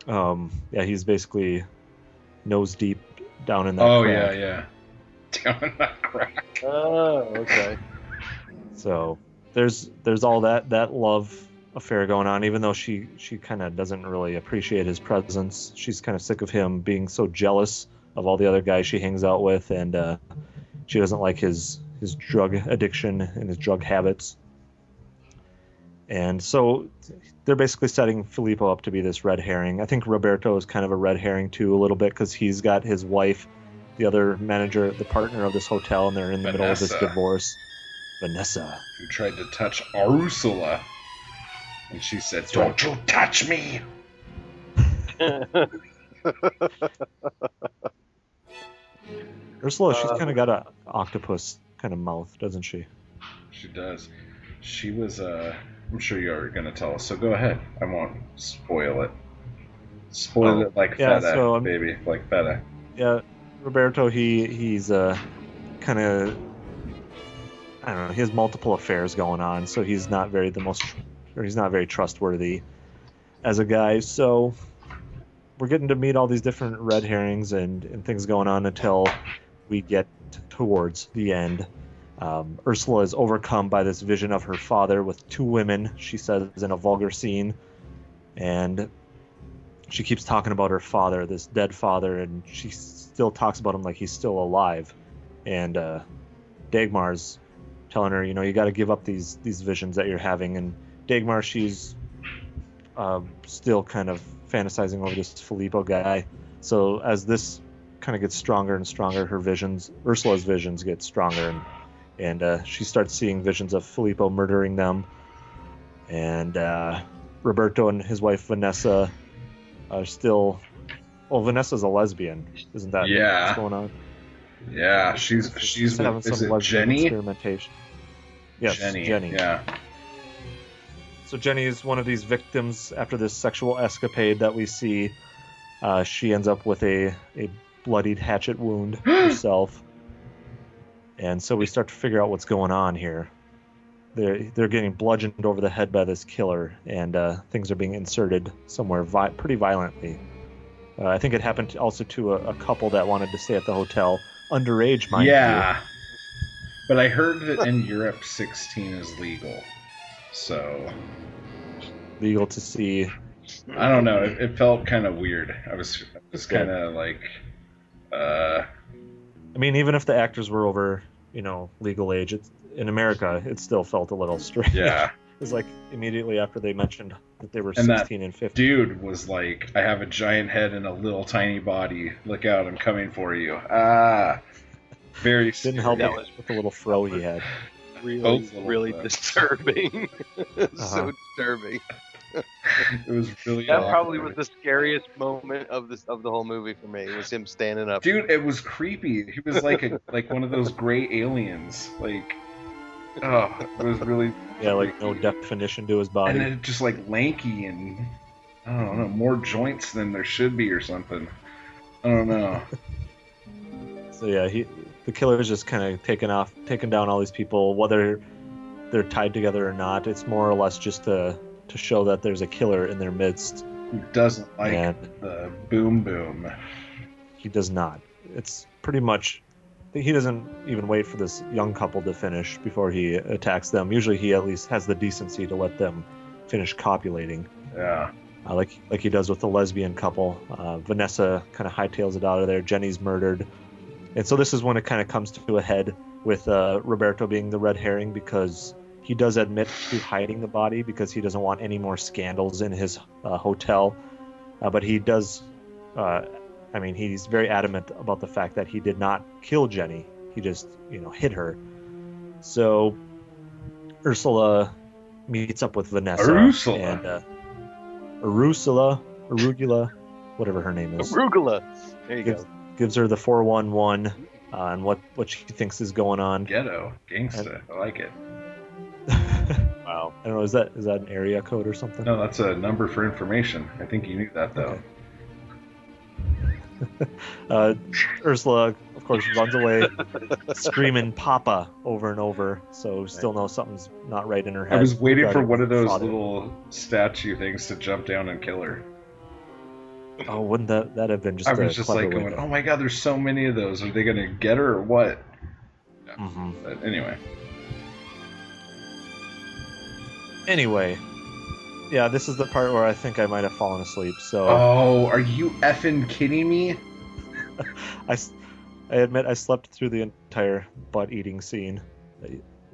um, yeah, he's basically nose deep down in that. Oh crack. yeah, yeah. Down in that crack. Oh, okay. So there's there's all that that love affair going on. Even though she she kind of doesn't really appreciate his presence, she's kind of sick of him being so jealous of all the other guys she hangs out with, and uh, she doesn't like his his drug addiction and his drug habits. And so they're basically setting Filippo up to be this red herring. I think Roberto is kind of a red herring too, a little bit, because he's got his wife, the other manager, the partner of this hotel, and they're in the middle of this divorce. Vanessa. Who tried to touch Ursula. And she said, Don't you touch me! Ursula, she's Uh, kind of got a octopus kind of mouth, doesn't she? She does. She was, uh, I'm sure you're going to tell us, so go ahead. I won't spoil it. Spoil Oh, it like yeah, feta, so I'm- baby, like feta. Yeah, Roberto, he he's uh kind of I don't know. He has multiple affairs going on, so he's not very the most, or he's not very trustworthy as a guy. So we're getting to meet all these different red herrings and and things going on until we get towards the end. Um, Ursula is overcome by this vision of her father with two women. She says in a vulgar scene, and she keeps talking about her father, this dead father, and she still talks about him like he's still alive. And uh, Dagmar's telling her, you know, you got to give up these these visions that you're having. And Dagmar, she's uh, still kind of fantasizing over this Filippo guy. So as this kind of gets stronger and stronger, her visions, Ursula's visions get stronger, and and uh, she starts seeing visions of Filippo murdering them. And uh, Roberto and his wife Vanessa are still. Well, Vanessa's a lesbian, isn't that Yeah. what's going on? Yeah, she's, she's having with, some lesbian Jenny? experimentation. Yes, Jenny. Jenny. Yeah. So Jenny is one of these victims after this sexual escapade that we see, Uh, she ends up with a, a bloodied hatchet wound herself. And so we start to figure out what's going on here. They're, they're getting bludgeoned over the head by this killer, and uh, things are being inserted somewhere vi- pretty violently. Uh, I think it happened also to a, a couple that wanted to stay at the hotel, underage, mind you. yeah. But I heard that in Europe, 16 is legal. So legal to see. I don't know. It, it felt kind of weird. I was, I was kind of like, uh, I mean, even if the actors were over, you know, legal age, it's, in America, it still felt a little strange. yeah. it was like immediately after they mentioned that they were And that 16 and 15. Dude was like, I have a giant head and a little tiny body. Look out, I'm coming for you. Ah. Very Didn't help That was- with the little fro he had. Really, Both little really things. disturbing. Uh-huh. So disturbing. It was really That probably was the scariest moment of this of the whole movie for me. Was him standing up. Dude, it was creepy. He was like a like one of those gray aliens. Like, oh, it was really. Yeah, like no definition to his And body. then just like lanky and I don't know, more joints than there should be or something. I don't know. So yeah, he the killer's just kind of taking off, taking down all these people, whether they're tied together or not. It's more or less just to to show that there's a killer in their midst, Who doesn't like and the boom boom? he does not. It's pretty much he doesn't even wait for this young couple to finish before he attacks them. Usually, he at least has the decency to let them finish copulating. Yeah. uh, like like he does with the lesbian couple. Uh, Vanessa kind of hightails it out of there. Jenny's murdered, and so this is when it kind of comes to a head with uh, Roberto being the red herring because he does admit to hiding the body because he doesn't want any more scandals in his uh, hotel. Uh, but he does. Uh, I mean, he's very adamant about the fact that he did not kill Jenny. He just, you know, hit her. So Ursula meets up with Vanessa. Ursula. And, uh, Arusula, Arugula, whatever her name is, Arugula. There you gives, go. Gives her the 411 uh, and what, what she thinks is going on. Ghetto. Gangsta. I like it. Wow. I don't know, is that is that an area code or something? No, that's a number for information. I think you knew that though. Uh, Ursula, of course, runs away screaming "Papa" over and over. So still know something's not right in her head. I was waiting for one of those thought it- little statue things to jump down and kill her. Oh, wouldn't that that have been just I a was just like going, "Oh my god, there's so many of those. Are they gonna get her or what?" Mm-hmm. But anyway, Anyway, yeah, this is the part where I think I might have fallen asleep. So oh, are you effing kidding me? I, I admit I slept through the entire butt eating scene,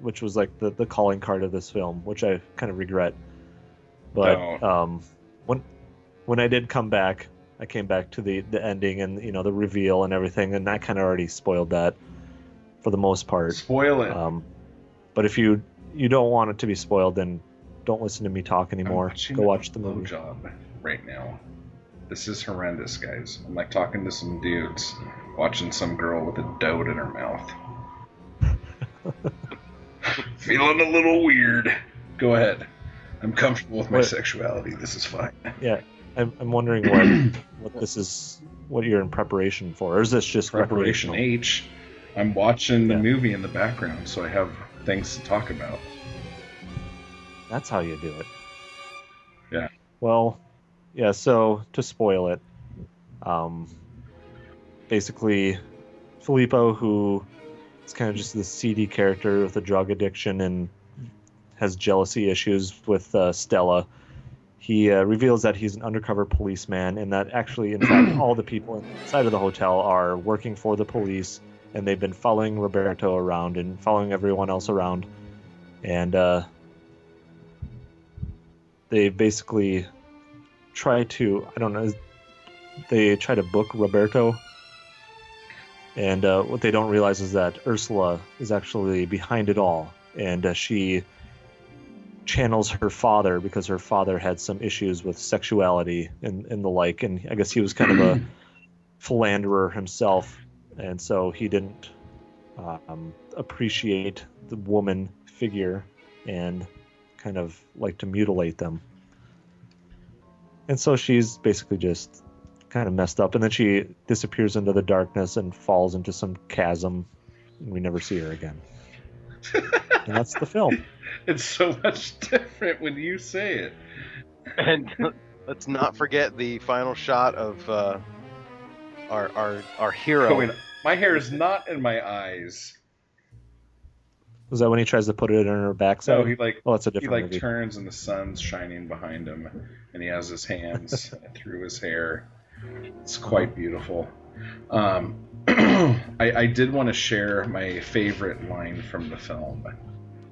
which was like the, the calling card of this film, which I kind of regret. But um, when when I did come back, I came back to the the ending and you know the reveal and everything, and that kind of already spoiled that for the most part. Spoil it. Um, but if you you don't want it to be spoiled, then don't listen to me talk anymore. Go watch the movie. blowjob right now. This is horrendous, guys. I'm like talking to some dudes, watching some girl with a dote in her mouth. Feeling a little weird. Go ahead. I'm comfortable with my sexuality. This is fine. Yeah, I'm, I'm wondering what what this is, what you're in preparation for, or is this just Preparation? H. I'm watching the Yeah. movie in the background, so I have things to talk about. That's how you do it. Yeah. Well, yeah. So to spoil it, um, basically, Filippo, who is kind of just this seedy character with a drug addiction and has jealousy issues with uh, Stella. He uh, reveals that he's an undercover policeman, and that actually, in fact, all the people inside of the hotel are working for the police, and they've been following Roberto around and following everyone else around, and uh, they basically try to I don't know they try to book Roberto. And uh, what they don't realize is that Ursula is actually behind it all. And uh, she channels her father because her father had some issues with sexuality and, and the like and I guess he was kind of a philanderer himself and so he didn't um, appreciate the woman figure and kind of like to mutilate them. And so she's basically just kind of messed up, and then she disappears into the darkness and falls into some chasm, and we never see her again. and that's the film. It's so much different when you say it. And let's not forget the final shot of uh, our our our hero. Going, my hair is not in my eyes. Was that when he tries to put it in her backside? So he like oh, it's a he different like movie. turns and the sun's shining behind him, and he has his hands through his hair. It's quite beautiful. Um, I, I did want to share my favorite line from the film.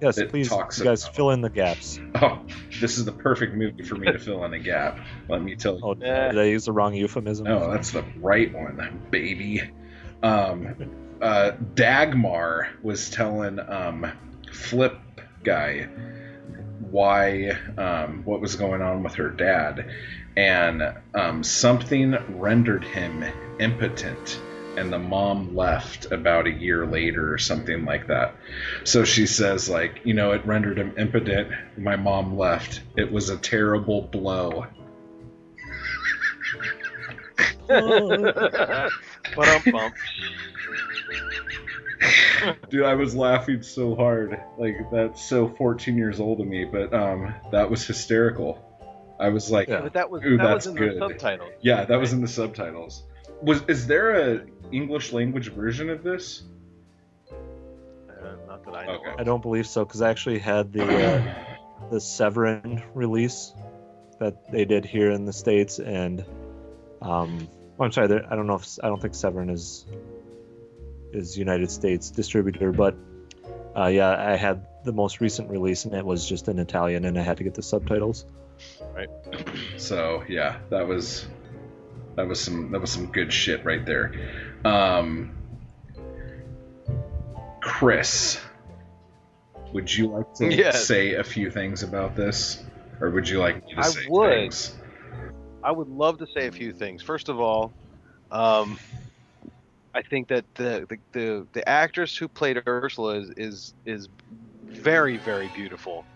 Yes, please, talks you guys about- fill in the gaps. Oh, this is the perfect movie for me to fill in a gap. Let me tell you. Oh, did I use the wrong euphemism? No, that's the right one, baby. Um, uh, Dagmar was telling um, Flip guy why um, what was going on with her dad, and um, something rendered him impotent. And the mom left about a year later, or something like that. So she says, like, you know, it rendered him impotent. My mom left. It was a terrible blow. Ba-dum-bum. Dude, I was laughing so hard. Like that's so 14 years old of me, but um, that was hysterical. I was like, Yeah. But that was Ooh, that that's was in good. the subtitle. yeah, that was in the subtitles. Was is there a English language version of this? Uh, not that I know. Okay. I don't believe so because I actually had the uh, the Severin release that they did here in the states, and um, oh, I'm sorry, there- I don't know if I don't think Severin is is United States distributor, but uh, yeah, I had the most recent release, and it was just in Italian, and I had to get the subtitles. Right. So yeah, that was that was some that was some good shit right there. Um, Chris, would you like to Yes. say a few things about this, or would you like me to I say would. things? I would love to say a few things. First of all, um, I think that the, the the the actress who played Ursula is is, is very very beautiful.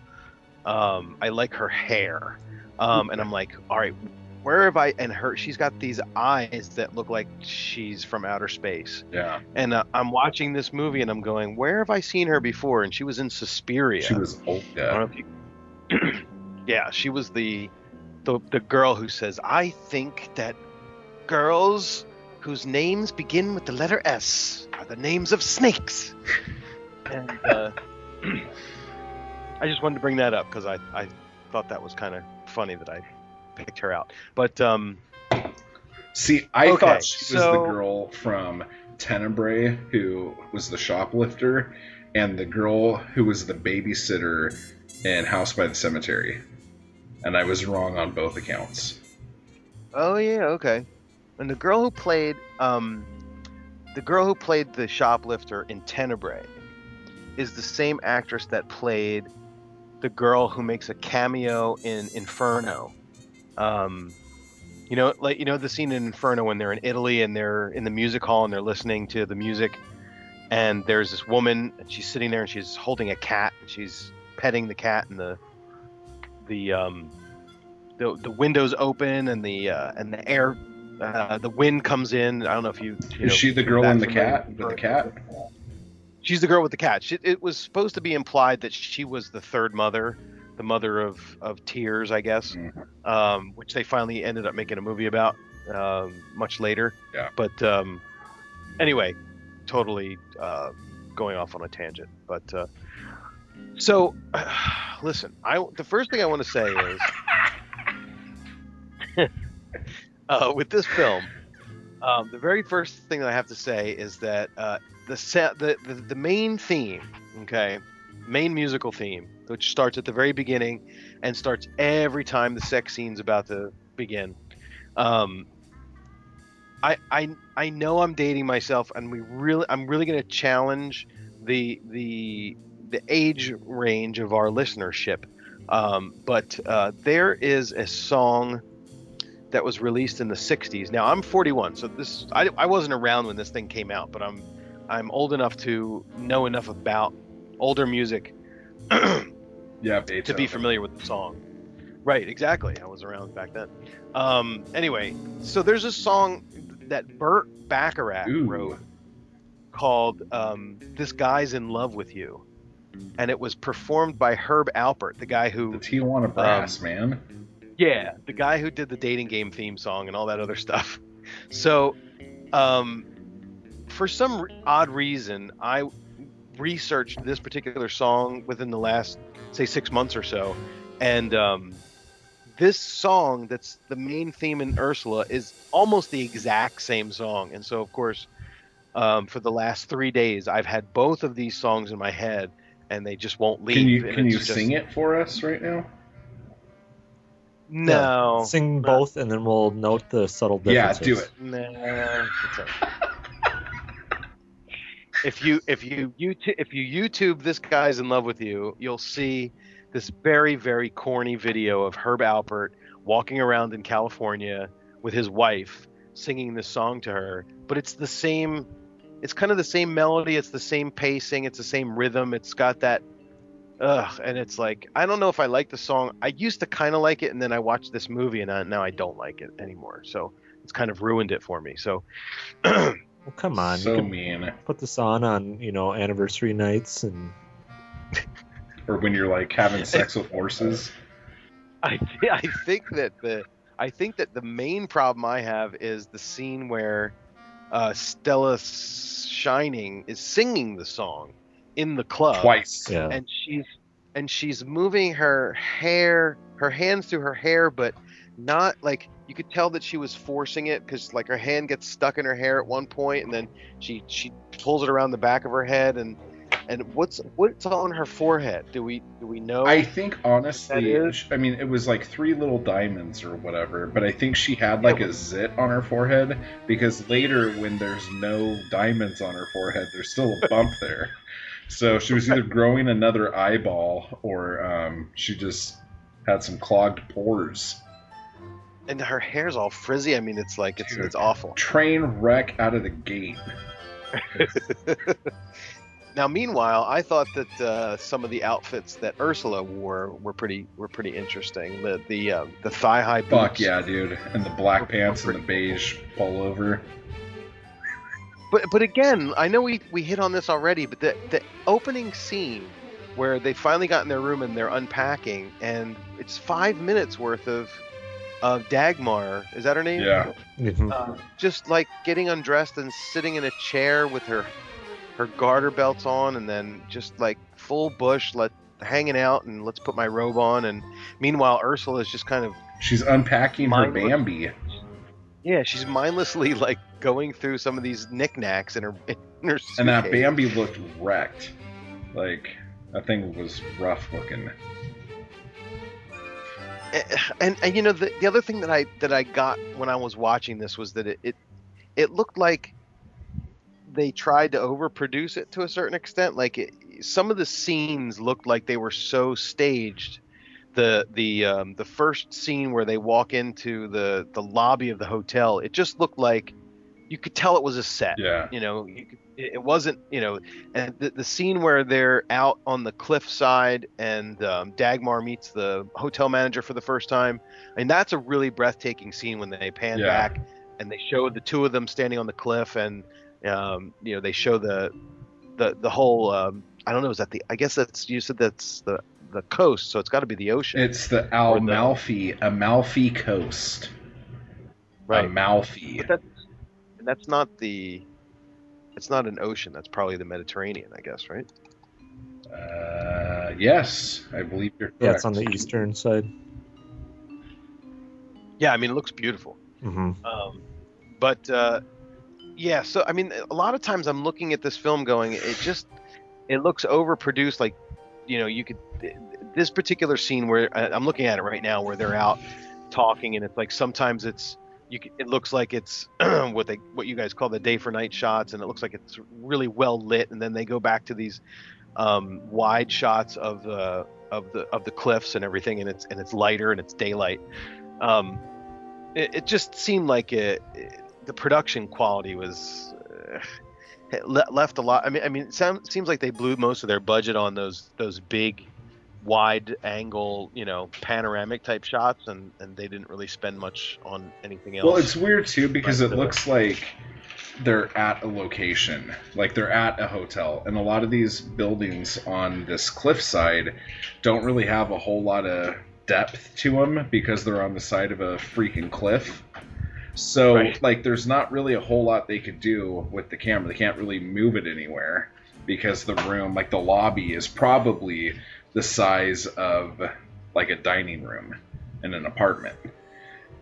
Um, I like her hair, um, and I'm like, all right, where have I? And her, she's got these eyes that look like she's from outer space. Yeah, And uh, I'm watching this movie, and I'm going, where have I seen her before? And she was in Suspiria. she was know if you. yeah, she was the, the the girl who says, "I think that girls whose names begin with the letter S are the names of snakes." and uh, I just wanted to bring that up because I I thought that was kind of funny that I picked her out. But um, See, I Okay, thought she was the girl from Tenebrae who was the shoplifter, and the girl who was the babysitter in House by the Cemetery. And I was wrong on both accounts. Oh yeah, okay. And the girl who played um the girl who played the shoplifter in Tenebrae is the same actress that played the girl who makes a cameo in Inferno. Um you know, like you know the scene in Inferno when they're in Italy and they're in the music hall and they're listening to the music and there's this woman and she's sitting there and she's holding a cat and she's petting the cat and the the um the the windows open and the uh, and the air uh, the wind comes in. I don't know if you, you know, Is she the girl in the cat with the cat? She's the girl with the cat. She, it was supposed to be implied that she was the third mother, the mother of, of Tears, I guess, Mhm. um, which they finally ended up making a movie about um, much later. Yeah. But um, anyway, totally uh, going off on a tangent. But uh, so, listen, I the first thing I want to say is uh, with this film. Um, the very first thing that I have to say is that uh, the, set, the the the main theme, okay, main musical theme, which starts at the very beginning and starts every time the sex scene's about to begin. Um, I I I know I'm dating myself, and we really I'm really going to challenge the the the age range of our listenership. Um, but uh, there is a song that was released in the 60s. Now I'm 41, so this I, I wasn't around when this thing came out, but I'm I'm old enough to know enough about older music Yeah, to be familiar with the song. Right, exactly. I was around back then. Um, anyway, so there's a song that Burt Bacharach Ooh. wrote called um, "This Guy's in Love with You," and it was performed by Herb Alpert, the guy who The Tijuana Brass, man. yeah, the guy who did the dating game theme song and all that other stuff. So, um, for some odd reason, I researched this particular song within the last, say, six months or so, and um, this song that's the main theme in Ursula is almost the exact same song. And so, of course, um, for the last three days, I've had both of these songs in my head, and they just won't leave. Can you can you just- sing it for us right now? No. Sing both, and then we'll note the subtle differences. Yeah, do it. Nah, it's all right. if you if you YouTube if you YouTube this guy's in love with you, you'll see this very very corny video of Herb Alpert walking around in California with his wife singing this song to her, but it's the same it's kind of the same melody, it's the same pacing, it's the same rhythm, it's got that ugh and it's like I don't know if I like the song. I used to kind of like it and then I watched this movie and I, now I don't like it anymore. So it's kind of ruined it for me. So Well, come on, so you can mean. put this on on you know anniversary nights and Or when you're like having sex with horses. I thi- I think that the I think that the main problem I have is the scene where uh, Stella Shining is singing the song in the club Twice. yeah. and she's and she's moving her hair her hands through her hair but not like you could tell that she was forcing it because like her hand gets stuck in her hair at one point and then she she pulls it around the back of her head and and what's what's on her forehead do we do we know I think honestly, That is- sh- I mean, it was like three little diamonds or whatever, but I think she had like a zit on her forehead because later, when there's no diamonds on her forehead, there's still a bump there. So she was either growing another eyeball or um, she just had some clogged pores. And her hair's all frizzy i mean it's like it's Dude. it's awful Train wreck out of the gate. now meanwhile i thought that uh, some of the outfits that ursula wore were pretty were pretty interesting the the um, the thigh high boots Fuck yeah, dude. And the black pants and the beige pullover. But but again, I know we, we hit on this already, but the the opening scene where they finally got in their room and they're unpacking, and it's five minutes worth of of Dagmar. Is that her name? Yeah. Mhm. Uh, just like getting undressed and sitting in a chair with her her garter belts on, and then just like full bush, let hanging out, and let's put my robe on. And meanwhile, Ursula is just kind of She's unpacking her Bambi. yeah, she's mindlessly like going through some of these knickknacks in her in her And that. Bambi looked wrecked. Like, that thing was rough looking. and and you know the, the other thing that I that I got when I was watching this was that it, it it looked like they tried to overproduce it to a certain extent. Like it, some of the scenes looked like they were so staged. The the um, the first scene where they walk into the the lobby of the hotel, it just looked like you could tell it was a set Yeah. you know you could, it it wasn't you know and the, the scene where they're out on the cliff side and um, dagmar meets the hotel manager for the first time I mean that's a really breathtaking scene when they pan Yeah. back and they show the two of them standing on the cliff and um, you know they show the the the whole um, i don't know is that the i guess that's you said that's the the coast so it's got to be the ocean It's the Or the- Amalfi, Amalfi Coast. right Amalfi. but that's that's not the it's not an ocean that's probably the mediterranean i guess right Uh, yes, I believe you're correct. Yeah, it's on the eastern side. yeah i mean it looks beautiful hmm Um, but uh, yeah, so I mean, a lot of times I'm looking at this film going, it just it looks overproduced. Like, you know, you could this particular scene where I'm looking at it right now, where they're out talking, and it's like sometimes it's you. It looks like it's what they what you guys call the day for night shots, and it looks like it's really well lit, and then they go back to these um, wide shots of the of the of the cliffs and everything, and it's and it's lighter and it's daylight. Um, it, it just seemed like it, it- the production quality was uh, left a lot. I mean, I mean, it sound, seems like they blew most of their budget on those those big wide angle, you know, panoramic type shots, and and they didn't really spend much on anything else. Well, it's weird too because it looks like they're at a location, like they're at a hotel, and a lot of these buildings on this cliffside don't really have a whole lot of depth to them because they're on the side of a freaking cliff. So, Right. like, there's not really a whole lot they could do with the camera. They can't really move it anywhere because the room, like the lobby, is probably the size of like a dining room in an apartment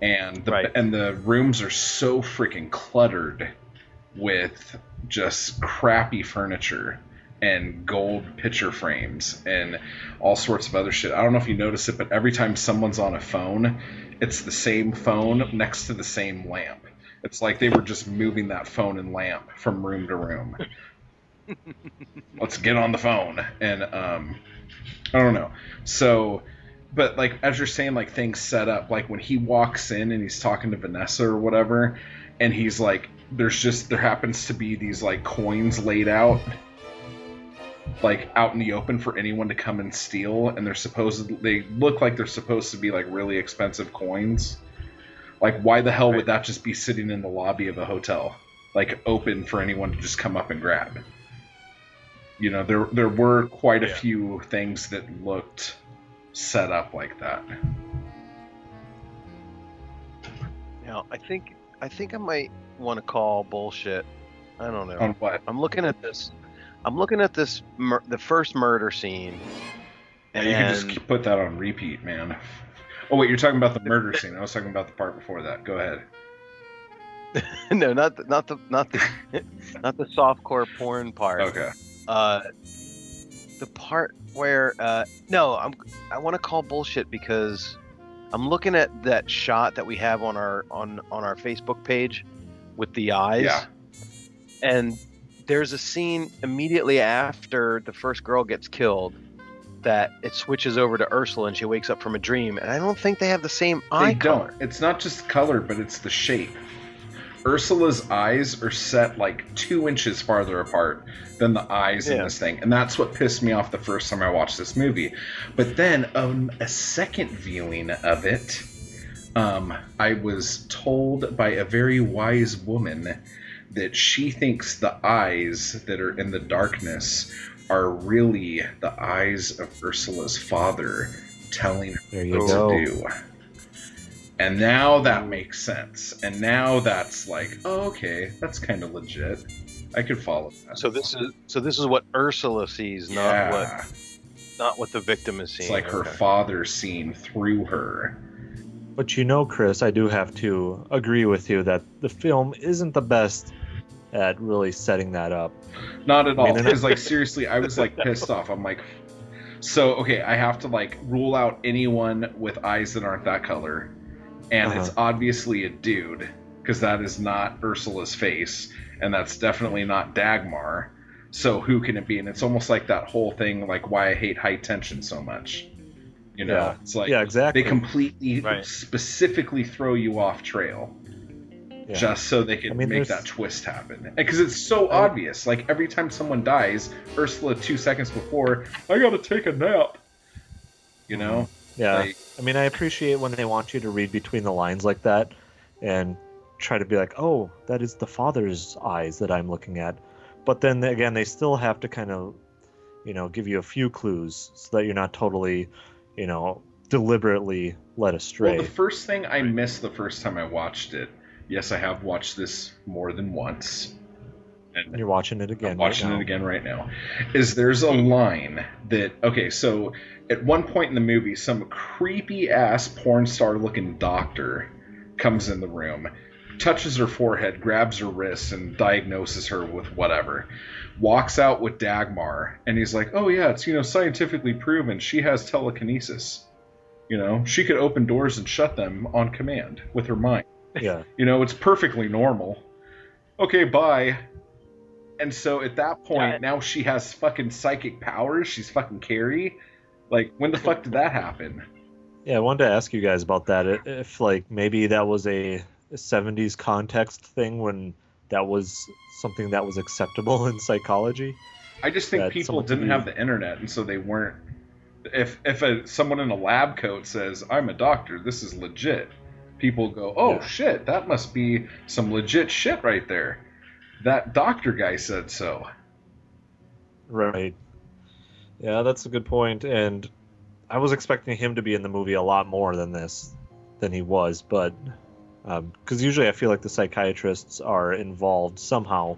and the Right. and the rooms are so freaking cluttered with just crappy furniture and gold picture frames and all sorts of other shit. I don't know if you notice it, but every time someone's on a phone, it's the same phone next to the same lamp. It's like they were just moving that phone and lamp from room to room. Let's get on the phone and um I don't know. So but like as you're saying like things set up like when he walks in and he's talking to Vanessa or whatever and he's like there's just there happens to be these like coins laid out like out in the open for anyone to come and steal and they're supposed they look like they're supposed to be like really expensive coins. Like why the hell would that just be sitting in the lobby of a hotel? Like open for anyone to just come up and grab you know there there were quite a Yeah. few things that looked set up like that Now, I think I think I might want to call bullshit. I don't know. on what I'm looking at this. I'm looking at this mur- the first murder scene. Yeah, you can just keep- put that on repeat, man. Oh wait, you're talking about the murder scene. I was talking about the part before that. Go ahead. no, not the, not the not the not the softcore porn part. Okay. Uh, the part where uh, no, I'm I want to call bullshit because I'm looking at that shot that we have on our on on our Facebook page with the eyes. Yeah. And there's a scene immediately after the first girl gets killed that it switches over to Ursula and she wakes up from a dream and I don't think they have the same eye They color. don't. It's not just color, but it's the shape. Ursula's eyes are set like two inches farther apart than the eyes in this thing, and that's what pissed me off the first time I watched this movie. But then, um, a second viewing of it, um, I was told by a very wise woman that she thinks the eyes that are in the darkness are really the eyes of Ursula's father telling her There you what go. to do. And now that makes sense. And now that's like, oh, okay, that's kind of legit. I could follow that. So this is so this is what Ursula sees, not yeah, what not what the victim is seeing. it's like her Okay. father seeing through her. But you know, Chris, I do have to agree with you that the film isn't the best at really setting that up. Not at I mean, all. and Because like seriously, I was like pissed off. I'm like, so okay, I have to like rule out anyone with eyes that aren't that color, and it's Uh-huh. obviously a dude because that is not Ursula's face, and that's definitely not Dagmar. So who can it be? And it's almost like that whole thing, like why I hate high tension so much. You know, Yeah. it's like yeah, exactly. they completely Right. specifically throw you off trail Yeah. just so they can I mean, make there's- that twist happen. Because it's so I- obvious. Like every time someone dies, Ursula two seconds before, I gotta take a nap. You know? yeah. Like, I mean, I appreciate when they want you to read between the lines like that and try to be like, oh, that is the father's eyes that I'm looking at. But then again, they still have to kind of, you know, give you a few clues so that you're not totally, you know, deliberately led astray. well, the first thing I missed the first time I watched it. Yes, I have watched this more than once. And you're watching it again. I'm right watching now. it again right now. Is there's a line that okay, so at one point in the movie, some creepy ass porn star looking doctor comes in the room, touches her forehead, grabs her wrist, and diagnoses her with whatever. Walks out with Dagmar, and he's like, "Oh yeah, it's you know scientifically proven she has telekinesis. You know, she could open doors and shut them on command with her mind." Yeah. You know, it's perfectly normal. Okay, bye. And so at that point, Yeah. now she has fucking psychic powers. She's fucking Carrie. Like, when the fuck did that happen? Yeah, I wanted to ask you guys about that. If like maybe that was a 70s context thing when that was something that was acceptable in psychology. I just think people didn't be- have the internet, and so they weren't if if a, someone in a lab coat says I'm a doctor, this is legit. People go, oh Yeah. shit, that must be some legit shit right there. That doctor guy said so. Right. Yeah, that's a good point. And I was expecting him to be in the movie a lot more than this, than he was. But um, because usually I feel like the psychiatrists are involved somehow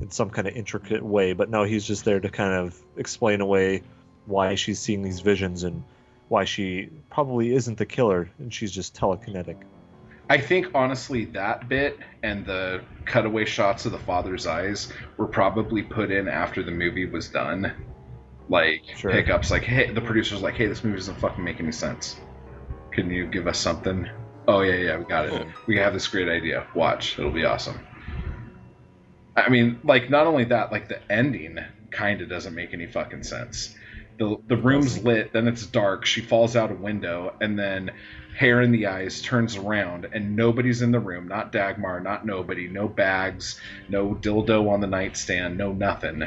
in some kind of intricate way. But no, he's just there to kind of explain away why she's seeing these visions and why she probably isn't the killer and she's just telekinetic. I think honestly that bit and the cutaway shots of the father's eyes were probably put in after the movie was done. Like Sure. pickups, like hey, the producer's like, hey, this movie doesn't fucking make any sense. Can you give us something? Oh yeah, yeah, we got it. We have this great idea. Watch, it'll be awesome. I mean, like not only that, like the ending kind of doesn't make any fucking sense. The the room's lit, then it's dark. She falls out a window, and then hair in the eyes turns around, and nobody's in the room. Not Dagmar, not nobody. No bags, no dildo on the nightstand, no nothing.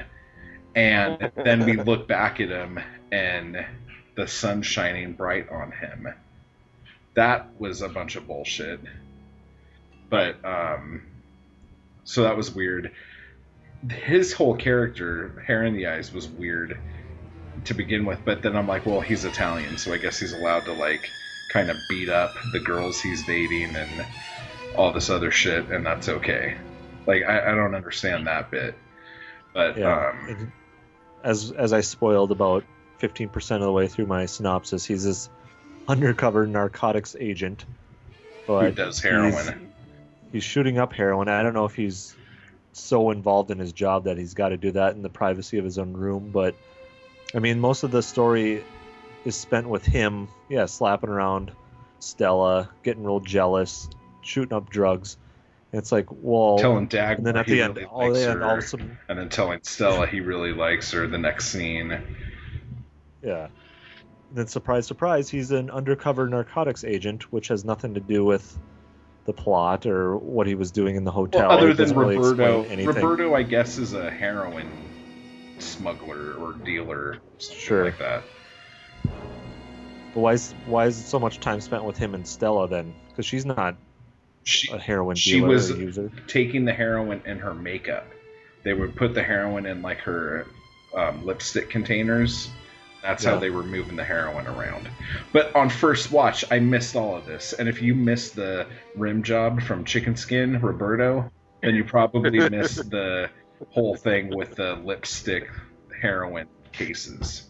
And then we look back at him, and the sun shining bright on him. That was a bunch of bullshit. But um, so that was weird. His whole character, hair in the eyes, was weird to begin with. But then I'm like, well, he's Italian, so I guess he's allowed to like kind of beat up the girls he's dating and all this other shit, and that's okay. Like I, I don't understand that bit. But Yeah. um, And as as I spoiled about 15% of the way through my synopsis, he's this undercover narcotics agent. But who does heroin? He's, he's shooting up heroin. I don't know if he's so involved in his job that he's got to do that in the privacy of his own room, but I mean, most of the story is spent with him, yeah, slapping around Stella, getting real jealous, shooting up drugs. It's like, well, telling Dag, and then at the end, really all, the end, all her, of a sudden, and then telling Stella he really likes her. The next scene, Yeah. And then surprise, surprise, he's an undercover narcotics agent, which has nothing to do with the plot or what he was doing in the hotel. well, other than doesn't really Roberto. Roberto, I guess, is a heroin smuggler or dealer, something Sure. like that. But why is why is so much time spent with him and Stella then? Because she's not She a heroin she dealer was user. taking the heroin in her makeup. They would put the heroin in like her um, lipstick containers. That's how they were moving the heroin around. But on first watch, I missed all of this. And if you missed the rim job from Chicken Skin, Roberto, then you probably missed the whole thing with the lipstick heroin cases.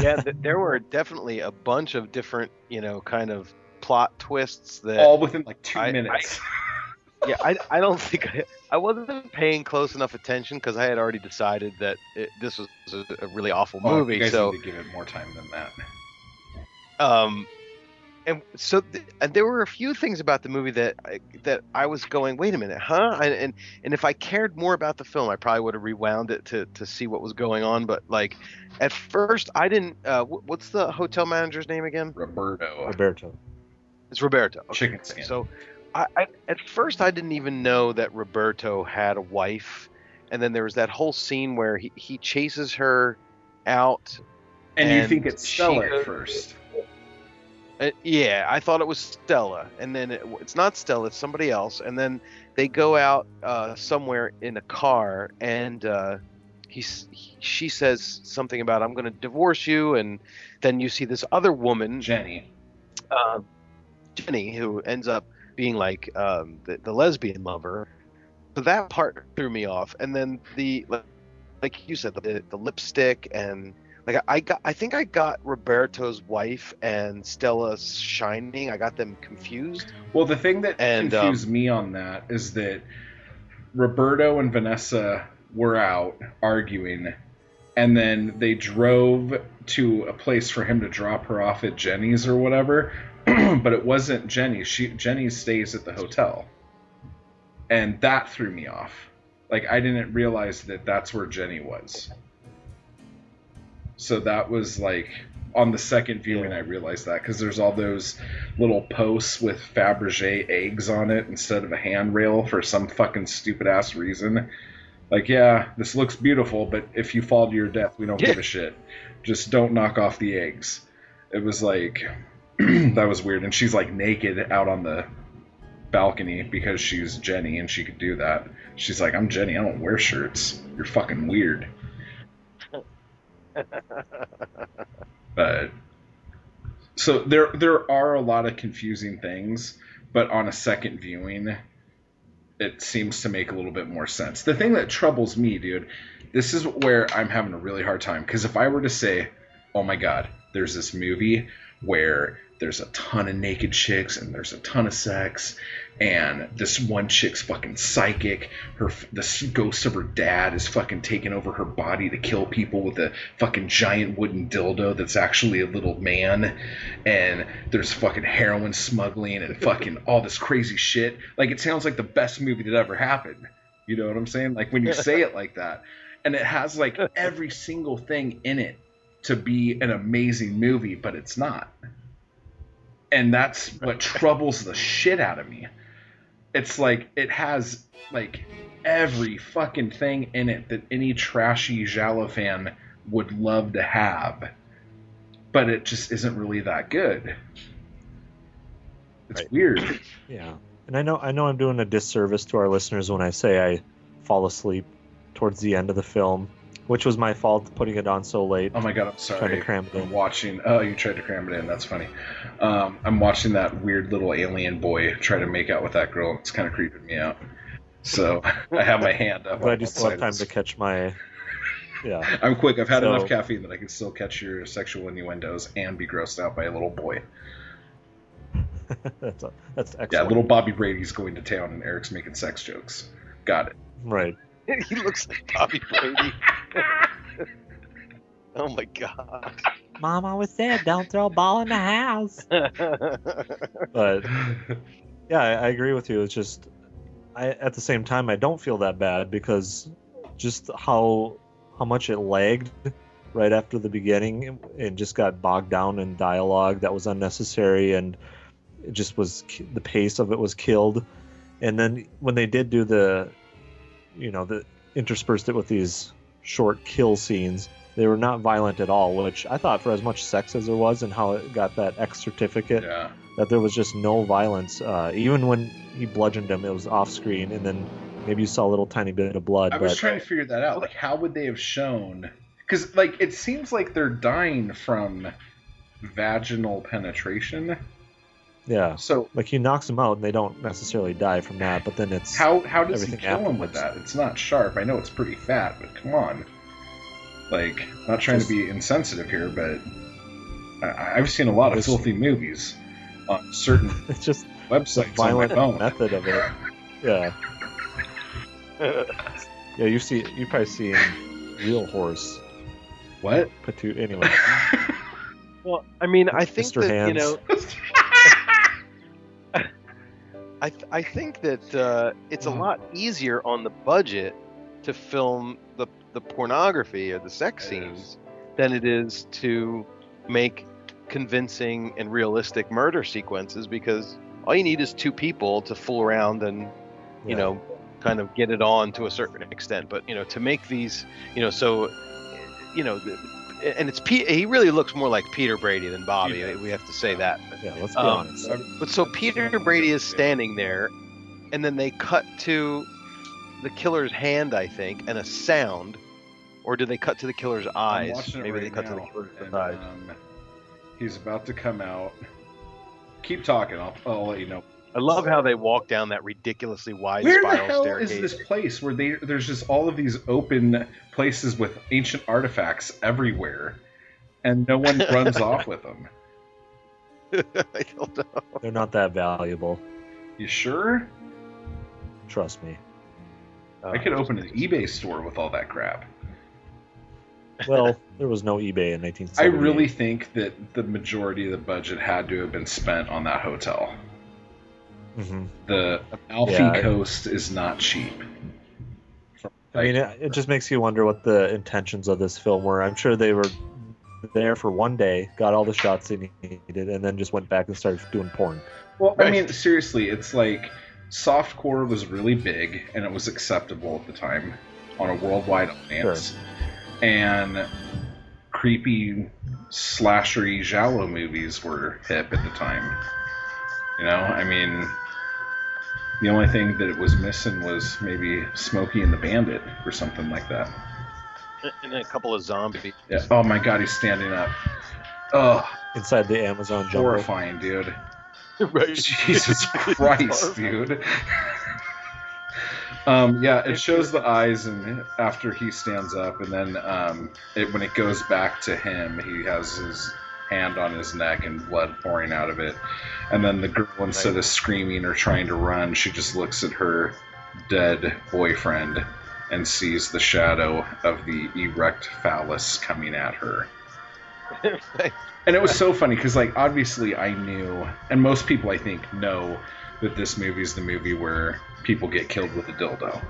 yeah, th- there were definitely a bunch of different, you know, kind of plot twists that. All within like two I- I- minutes. yeah, I, I don't think I, I wasn't paying close enough attention because I had already decided that it, this was a, a really awful Oh, you movie. guys so need to give it more time than that. um and so th- and there were a few things about the movie that I, that I was going wait a minute huh and, and and if I cared more about the film I probably would have rewound it to to see what was going on but like at first I didn't uh wh- what's the hotel manager's name again Roberto. Roberto. It's Roberto okay. Chicken Skin. so I, I at first I didn't even know that Roberto had a wife and then there was that whole scene where he, he chases her out and, you think it's Stella goes- at first. Uh, yeah, I thought it was Stella, and then it, it's not Stella; it's somebody else. And then they go out uh, somewhere in a car, and uh, he's he, she says something about "I'm going to divorce you," and then you see this other woman, Jenny. Jenny, who ends up being like um, the, the lesbian lover. So that part threw me off, and then the like, you said, the, the lipstick and like I got, I think I got Roberto's wife and Stella Shining. I got them confused. Well, the thing that And, um, confused me on that is that Roberto and Vanessa were out arguing, and then they drove to a place for him to drop her off at Jenny's or whatever. but it wasn't Jenny. She Jenny stays at the hotel, and that threw me off. Like I didn't realize that that's where Jenny was. So that was like on the second viewing I realized that because there's all those little posts with Fabergé eggs on it instead of a handrail for some fucking stupid ass reason. Like, yeah, this looks beautiful, but if you fall to your death, we don't give a shit. Just don't knock off the eggs. It was like that was weird. And she's like naked out on the balcony because she's Jenny and she could do that. She's like, I'm Jenny. I don't wear shirts. You're fucking weird. but so there there are a lot of confusing things, but on a second viewing, it seems to make a little bit more sense. The thing that troubles me, dude, this is where I'm having a really hard time because if I were to say, "Oh my god, there's this movie where there's a ton of naked chicks and there's a ton of sex. And this one chick's fucking psychic. Her the ghost of her dad is fucking taking over her body to kill people with a fucking giant wooden dildo that's actually a little man. And there's fucking heroin smuggling and fucking all this crazy shit. Like it sounds like the best movie that ever happened. You know what i'm saying? Like when you say it like that. And it has like every single thing in it to be an amazing movie but it's not and that's what troubles the shit out of me. It's like it has like every fucking thing in it that any trashy Giallo fan would love to have, but it just isn't really that good. It's Right. weird. Yeah, and I know I know I'm doing a disservice to our listeners when I say I fall asleep towards the end of the film, which was my fault putting it on so late. Oh my god, I'm sorry. Trying to cram it I'm in. watching. Oh, you tried to cram it in. That's funny. Um, I'm watching that weird little alien boy try to make out with that girl. It's kind of creeping me out. So I have my hand up. But I on do one still have time to catch my. Yeah, I'm quick. I've had So- enough caffeine that I can still catch your sexual innuendos and be grossed out by a little boy. that's a, that's excellent. Yeah, little Bobby Brady's going to town and Eric's making sex jokes. Got it. Right. he looks like Bobby Brady. oh my god. Mom always said, "Don't throw a ball in the house." But yeah, I, I agree with you. It's just, I at the same time I don't feel that bad because just how how much it lagged right after the beginning and just got bogged down in dialogue that was unnecessary and it just was the pace of it was killed. And then when they did do the, you know, the interspersed it with these short kill scenes, they were not violent at all. Which I thought, for as much sex as there was and how it got that X certificate, yeah. that there was just no violence. Uh, even when he bludgeoned him, it was off screen, and then maybe you saw a little tiny bit of blood. I was trying to figure that out. Like, how would they have shown? Because, like, it seems like they're dying from vaginal penetration. Yeah, So, like he knocks him out, and they don't necessarily die from that. But then it's how how does he Everything kill him with that? It's not sharp. I know it's pretty fat, but come on. Like, not trying Just- to be insensitive here, but I, I've seen a lot of filthy movies on certain it's just the websites on my violent phone. method of it. Yeah, yeah. You see, you probably see Real Horse. What? Patu- anyway, well, I mean, I think Mr. that Hands. you know, I th- I think that uh, it's a Mm. lot easier on the budget to film the the pornography or the sex It is. scenes than it is to make convincing and realistic murder sequences because all you need is two people to fool around and you Yeah. know kind of get it on to a certain extent but you know to make these you know so you know the- and it's Pe- he really looks more like Peter Brady than Bobby He we have to say that yeah. Let's be Um, honest. but so Peter Brady is standing there, and then they cut to the killer's hand, I think, and a sound, or do they cut to the killer's eyes? Maybe right they cut to the killer's and, eyes. um, he's about to come out. Keep talking. I'll, I'll let you know. I love how they walk down that ridiculously wide Where the spiral hell staircase. is this place where they there's just all of these open places with ancient artifacts everywhere, and no one runs off with them? I don't know. They're not that valuable. You sure? Trust me. I could uh, open an eBay store with all that crap. Well, there was no eBay in 1970. I really think that the majority of the budget had to have been spent on that hotel. Hmm The Alfie Yeah. Coast is not cheap. I mean, it, it just makes you wonder what the intentions of this film were. I'm sure they were there for one day, got all the shots they needed, and then just went back and started doing porn. Well, I mean, seriously, it's like softcore was really big and it was acceptable at the time. on a worldwide audience, and creepy slashery giallo movies were hip at the time. You know, I mean, the only thing that it was missing was maybe Smokey and the Bandit or something like that. And a couple of zombies. Yeah. Oh my God, he's standing up. Oh, Inside the Amazon jungle. horrifying, dude. right. Jesus Christ, dude. Um, yeah, it shows the eyes, and after he stands up, and then um, it, when it goes back to him, he has his hand on his neck and blood pouring out of it. And then the girl, instead of screaming or trying to run, she just looks at her dead boyfriend and sees the shadow of the erect phallus coming at her. And it was so funny because, like, obviously I knew, and most people I think know that this movie is the movie where people get killed with a dildo,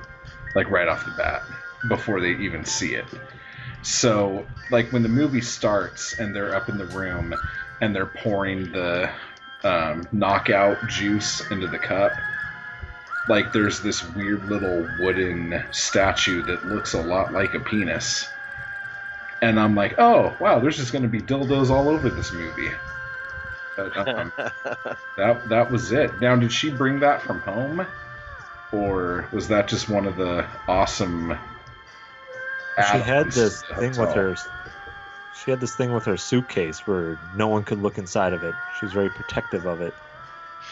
like right off the bat, before they even see it. So, like, when the movie starts and they're up in the room and they're pouring the um, knockout juice into the cup, like, there's this weird little wooden statue that looks a lot like a penis and I'm like, oh wow, there's just going to be dildos all over this movie. But, um, that that was it. Now, did she bring that from home, or was that just one of the awesome? She had this to thing with her. She had this thing with her suitcase where no one could look inside of it. She was very protective of it.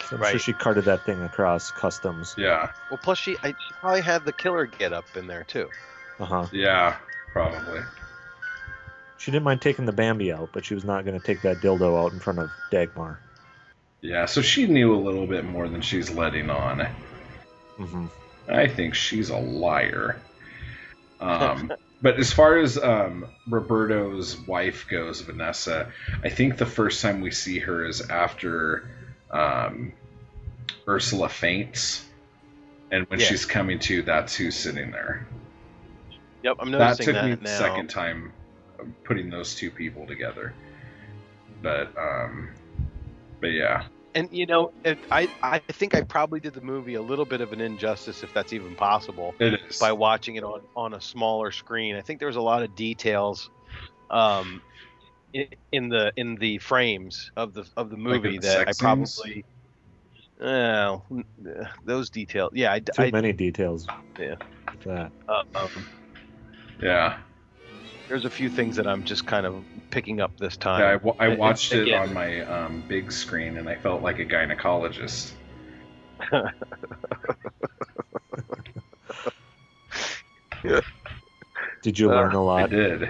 So I'm sure she carted that thing across customs. Yeah, Well, plus she, I, she probably had the killer get up in there too. Uh huh. yeah, probably. She didn't mind taking the Bambi out, but she was not going to take that dildo out in front of Dagmar. Yeah, so she knew a little bit more than she's letting on. Mm-hmm. I think she's a liar. Um, but as far as um, Roberto's wife goes, Vanessa, I think the first time we see her is after um, Ursula faints, and when Yeah. she's coming to, that's who's sitting there. Yep, I'm noticing That took that, me the now. second time uh, putting those two people together. But um, but yeah, And you know, it, I I think I probably did the movie a little bit of an injustice, if that's even possible, it is. by watching it on on a smaller screen. I think there was a lot of details, um, in, in the in the frames of the of the Like movie the that I sex scenes? probably. Well, those details. Yeah, I, Too I many details. Yeah. That. uh, um, yeah. There's a few things that I'm just kind of picking up this time. Yeah, I, wa- I And- watched it again- on my um, big screen, and I felt like a gynecologist. Did you learn a lot? I did.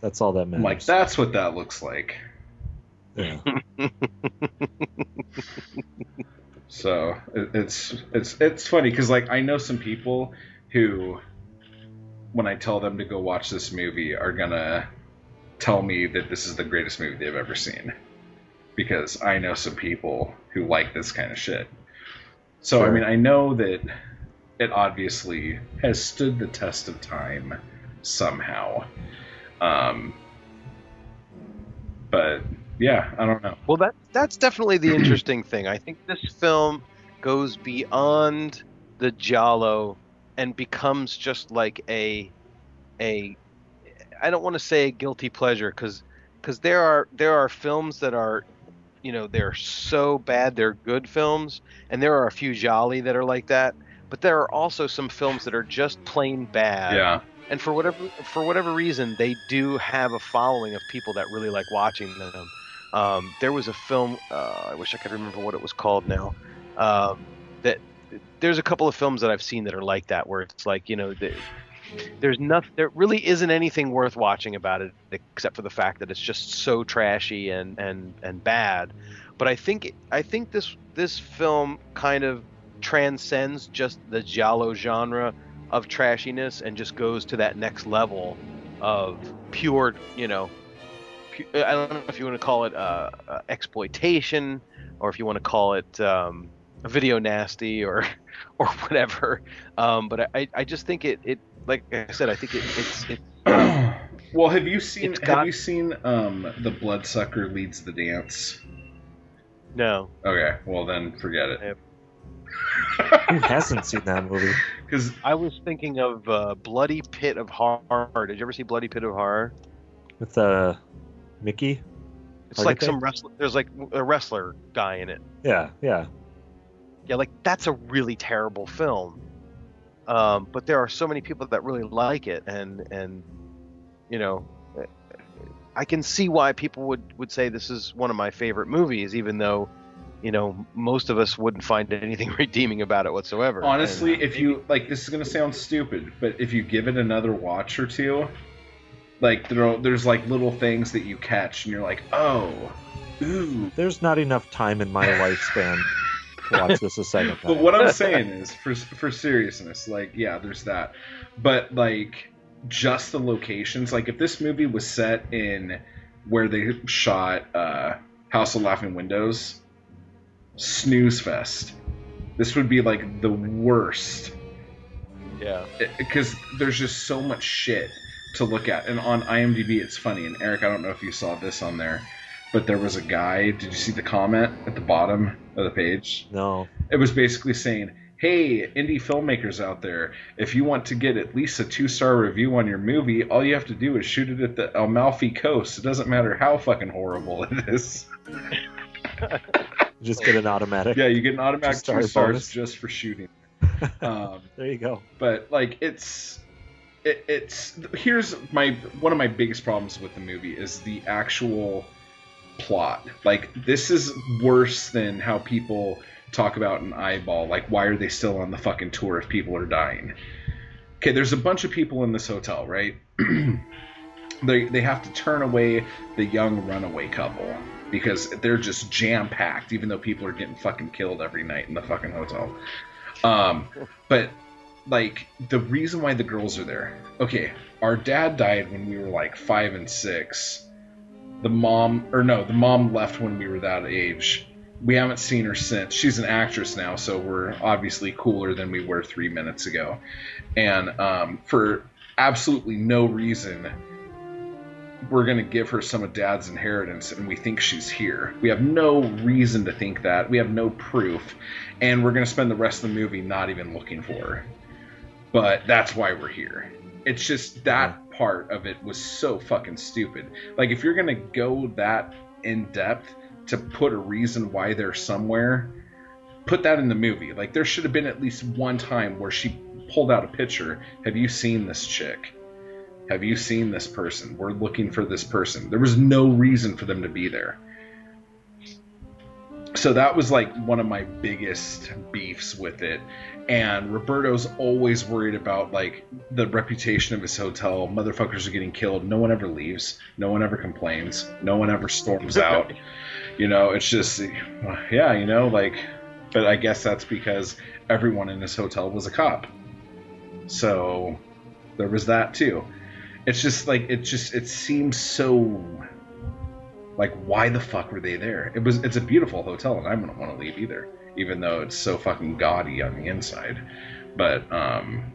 That's all that I'm matters. like, that's what that looks like. Yeah. So it, it's it's it's funny because like I know some people who, when I tell them to go watch this movie, are gonna tell me that this is the greatest movie they've ever seen, because I know some people who like this kind of shit. So I mean, I know that it obviously has stood the test of time somehow. Um, but yeah, I don't know. Well, that that's definitely the interesting thing. I think this film goes beyond the giallo and becomes just like a a I don't want to say a guilty pleasure because because there are there are films that are you know they're so bad they're good films and there are a few gialli that are like that but there are also some films that are just plain bad Yeah. and for whatever for whatever reason they do have a following of people that really like watching them um, there was a film uh, i wish i could remember what it was called now um, that there's a couple of films that i've seen that are like that where it's like you know the, there's nothing there really isn't anything worth watching about it except for the fact that it's just so trashy and and and bad. But i think i think this this film kind of transcends just the giallo genre of trashiness and just goes to that next level of pure, you know, I don't know if you want to call it uh, uh, exploitation or if you want to call it um, video nasty or or whatever. Um, but I, I just think it, it like I said, I think it, it's it, well, have you seen have got- you seen um the bloodsucker leads the dance? no. Okay, well then forget it. Who hasn't seen that movie? Because I was thinking of uh, Bloody Pit of Horror. Did you ever see Bloody Pit of Horror? With uh, Mickey? It's Or like some they? wrestler. There's like a wrestler guy in it. Yeah, yeah. Yeah, like that's a really terrible film. Um, but there are so many people that really like it, and and you know, I can see why people would would say this is one of my favorite movies, even though, you know, most of us wouldn't find anything redeeming about it whatsoever. honestly, And- if you like, this is gonna sound stupid, but if you give it another watch or two, like there, are- there's like little things that you catch, and you're like, oh, ooh. There's not enough time in my lifespan to watch this a second time. But what I'm saying is, for for seriousness, like yeah, there's that, but like just the locations. Like if this movie was set in where they shot uh, House of Laughing Windows, snooze fest. This would be like the worst yeah, because there's just so much shit to look at. And on IMDb, it's funny. And Eric, I don't know if you saw this on there, but there was a guy. Did you see the comment at the bottom of the page? No. It was basically saying, "Hey, indie filmmakers out there, if you want to get at least a two-star review on your movie, all you have to do is shoot it at the Amalfi Coast. It doesn't matter how fucking horrible it is. Just get an automatic. Yeah, you get an automatic two stars bonus. just for shooting." Um, There you go. but like it's it, it's here's my one of my biggest problems with the movie is the actual plot. Like this is worse than how people talk about an eyeball. Like why are they still on the fucking tour if people are dying? Okay there's a bunch of people in this hotel right? They they have to turn away the young runaway couple because they're just jam packed even though people are getting fucking killed every night in the fucking hotel. Um but like the reason why the girls are there. Okay our dad died when we were like five and six the mom or no the mom left when we were that age. We haven't seen her since. She's an actress now so we're obviously cooler than we were three minutes ago. And um, for absolutely no reason we're going to give her some of dad's inheritance and we think she's here. We have no reason to think that. We have no proof. And we're going to spend the rest of the movie not even looking for her. But that's why we're here. It's just that part of it was so fucking stupid like if you're to go that in depth to put a reason why they're somewhere put that in the movie like there should have been at least one time where she pulled out a picture have you seen this chick have you seen this person? We're looking for this person. There was no reason for them to be there. So that was like one of my biggest beefs with it. And Roberto's always worried about like the reputation of his hotel. Motherfuckers are getting killed. No one ever leaves. No one ever complains. No one ever storms out. You know, it's just yeah, you know, like but I guess that's because everyone in this hotel was a cop. So there was that too it's just like it just it seems so like why the fuck were they there? It was it's a beautiful hotel and i wouldn't want to leave either even though it's so fucking gaudy on the inside. But um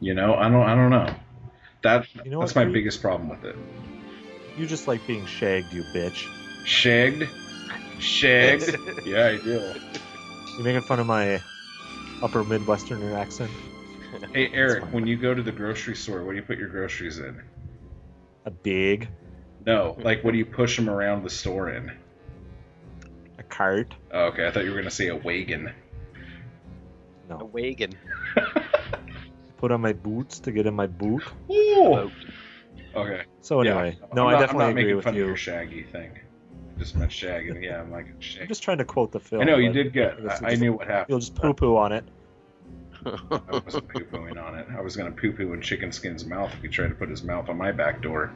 you know i don't i don't know. That You know that's my Pete? biggest problem with it. You just like being shagged, you bitch. shagged? Shagged? Yeah i do. You making fun of my upper Midwesterner accent? hey eric when you go to the grocery store what do you put your groceries in? A big, no mm-hmm. like what do you push them around the store in a cart. oh, okay i thought you were going to say a wagon No. a wagon. Put on my boots to get in my boot. Ooh. okay So anyway, Yeah. no, I'm I not- definitely I'm not agree making with fun you. Of your shaggy thing. I just meant shaggy. Yeah, I'm like Shaggy. I'm just trying to quote the film. I know you did get. guess I, I knew what happened. You'll just poo poo on it. I wasn't poo pooing on it. I was gonna poo poo in Chicken Skin's mouth if he tried to put his mouth on my back door.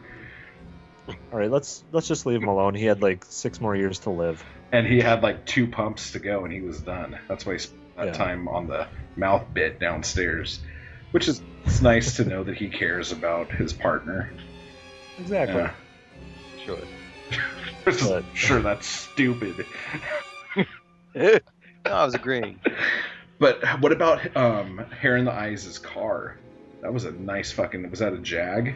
All right, let's let's just leave him alone. He had like six more years to live. And he had like two pumps to go, and he was done. That's why he spent that Yeah. time on the mouth bit downstairs, which is it's nice to know that he cares about his partner. Exactly. Yeah. Sure. But- sure, that's stupid. no, I was agreeing. But what about um, Hair in the Eyes' car? That was a nice fucking. Was that a Jag?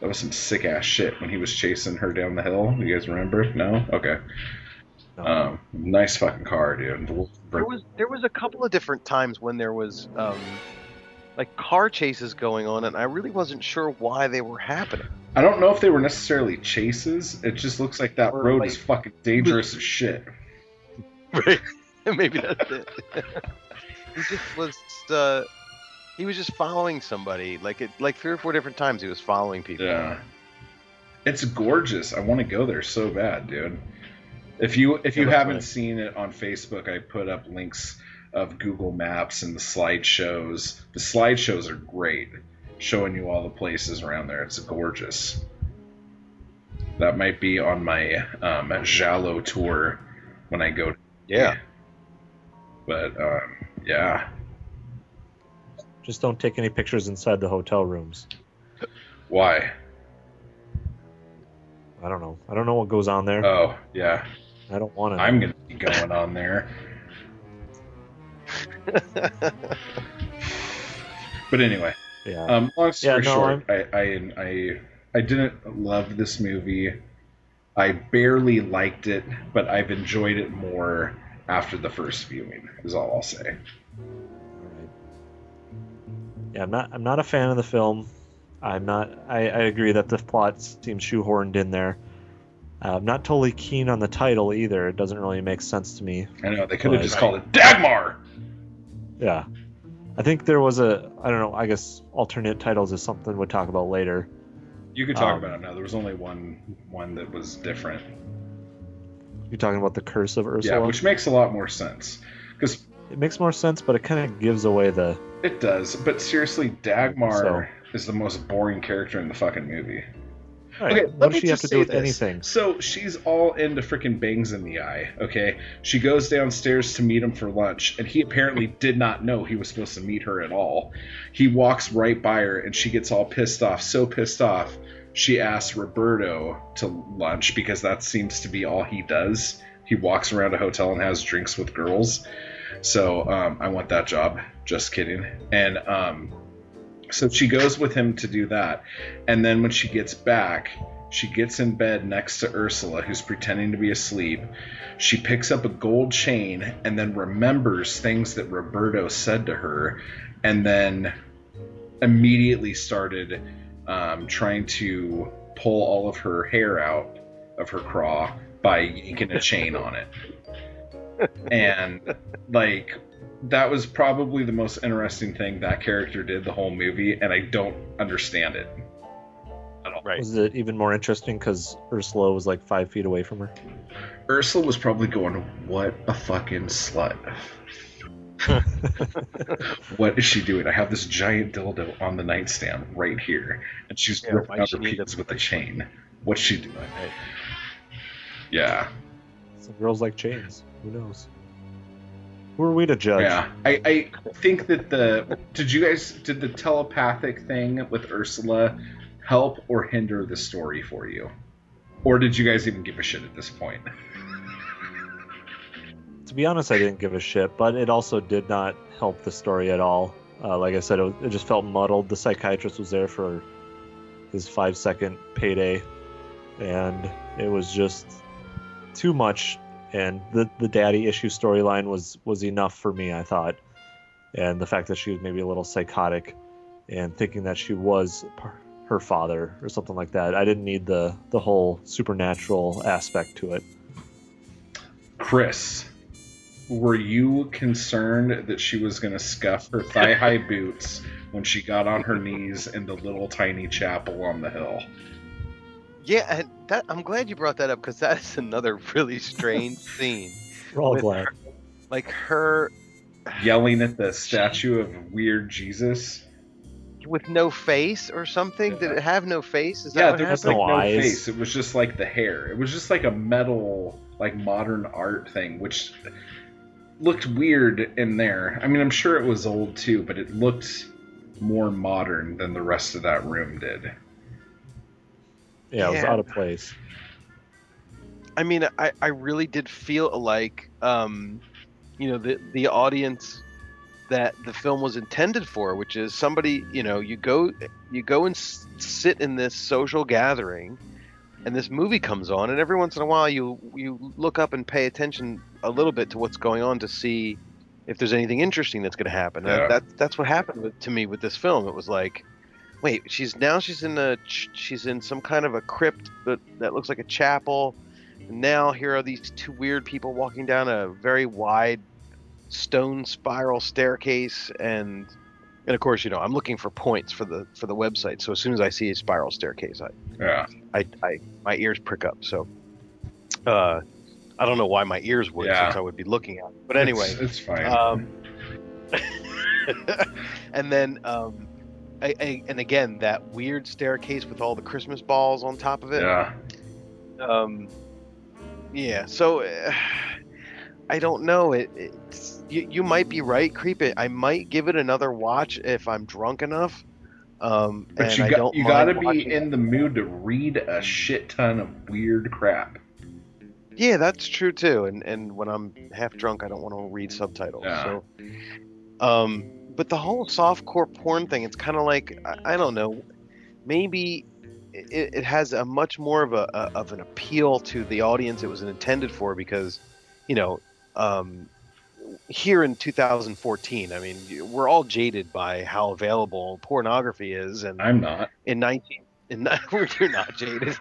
That was some sick ass shit when he was chasing her down the hill. You guys remember? No? Okay. No. Um, nice fucking car, dude. There was there was a couple of different times when there was um, like car chases going on, and I really wasn't sure why they were happening. I don't know if they were necessarily chases. It just looks like that Or, road like- is fucking dangerous as shit. Right. Maybe that's it. he just was. Uh, he was just following somebody. Like it, like three or four different times, he was following people. Yeah. It's gorgeous. I want to go there so bad, dude. If you if you haven't nice. seen it on Facebook, I put up links of Google Maps and the slideshows. The slideshows are great, showing you all the places around there. It's gorgeous. That might be on my um, Giallo tour when I go. Yeah. But um, yeah, Just don't take any pictures inside the hotel rooms. why? I don't know. I don't know what goes on there. Oh yeah, I don't want to. I'm gonna be going on there. But anyway, Yeah. um, long story Yeah, no, short, I, I I I didn't love this movie. I barely liked it, but I've enjoyed it more after the first viewing. Is all I'll say. Yeah, I'm not. I'm not a fan of the film. I'm not. I, I agree that the plot seems shoehorned in there. Uh, I'm not totally keen on the title either. It doesn't really make sense to me. I know they could have just called it Dagmar. Yeah, I think there was a. I don't know. I guess alternate titles is something we'll talk about later. You could talk Um, about it now. There was only one one that was different. You're talking about the Curse of Ursula. Yeah, which makes a lot more sense because it makes more sense, but it kind of gives away the. it does. But seriously, Dagmar is the most boring character in the fucking movie. Right, Okay, what let does me she have just to do say with this. anything? So she's all into freaking bangs in the eye. Okay, she goes downstairs to meet him for lunch, and he apparently did not know he was supposed to meet her at all. He walks right by her, and she gets all pissed off. So pissed off, she asks Roberto to lunch because that seems to be all he does. He walks around a hotel and has drinks with girls. So um, I want that job. Just kidding. And um, so she goes with him to do that. And then when she gets back, she gets in bed next to Ursula, who's pretending to be asleep. She picks up a gold chain and then remembers things that Roberto said to her, and then immediately started um, trying to pull all of her hair out of her craw by yanking a chain on it. And, like, that was probably the most interesting thing that character did the whole movie, and I don't understand it at all. Right. Was it even more interesting because Ursula was like five feet away from her? Ursula was probably going, "What a fucking slut! what is she doing? I have this giant dildo on the nightstand right here, and she's Yeah, ripping out she her need penis with a chain. What's she doing? Yeah, Some girls like chains. Who knows? Who are we to judge? yeah. I, I think that the did you guys did the telepathic thing with Ursula help or hinder the story for you, or did you guys even give a shit at this point? To be honest, I didn't give a shit, but it also did not help the story at all. Uh, like I said, it, was- it just felt muddled. The psychiatrist was there for his five second payday, and it was just too much. And the the daddy issue storyline was was enough for me, I thought. And the fact that she was maybe a little psychotic and thinking that she was her father or something like that. I didn't need the the whole supernatural aspect to it. Chris, were you concerned that she was going to scuff her thigh high boots when she got on her knees in the little tiny chapel on the hill? Yeah, and that I'm glad you brought that up because that is another really strange scene. We're all glad. her- Like her Yelling at the statue of weird Jesus? with no face or something. Did it have no face? Is that Yeah, what there was like no no face. It was just like the hair. It was just like a metal, like modern art thing, which looked weird in there. I mean, I'm sure it was old too, but it looked more modern than the rest of that room did. Yeah, it was out of place. I mean, I, I really did feel like, um, you know, the the audience that the film was intended for, which is somebody, you know, you go you go and s- sit in this social gathering and this movie comes on, and every once in a while you you look up and pay attention a little bit to what's going on to see if there's anything interesting that's going to happen. And Yeah. That that's what happened with, to me with this film. It was like, wait, she's now she's in a she's in some kind of a crypt that that looks like a chapel. And now here are these two weird people walking down a very wide stone spiral staircase and and of course you know i'm looking for points for the for the website so as soon as i see a spiral staircase i Yeah. i, I my ears prick up so uh i don't know why my ears would Yeah. since i would be looking at it but anyway It's, it's fine. um and then um I, I, and again that weird staircase with all the christmas balls on top of it yeah. um yeah so uh, i don't know it it's you, you might be right creep it i might give it another watch if i'm drunk enough um But and you I got don't you got to be in the mood to read a shit ton of weird crap. yeah that's true too and and when i'm half drunk i don't want to read subtitles Yeah. so um but the whole softcore porn thing it's kind of like I, I don't know maybe it, it has a much more of a, a of an appeal to the audience it was intended for because you know um here in 2014 i mean we're all jaded by how available pornography is and I'm not. in 19 in, you're not jaded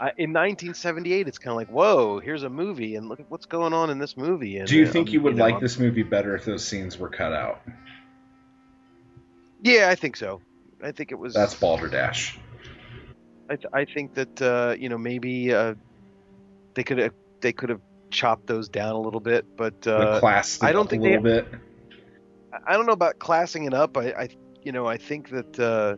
I, in 1978 it's kind of like whoa here's a movie and look at what's going on in this movie and Do you uh, think um, you would know, like this movie better if those scenes were cut out? Yeah i think so i think it was That's Balderdash. I, th- I think that uh, you know maybe uh, they could have they could have chopped those down a little bit, but uh, class I don't up think a little they- bit. I don't know about classing it up. I, I you know I think that uh,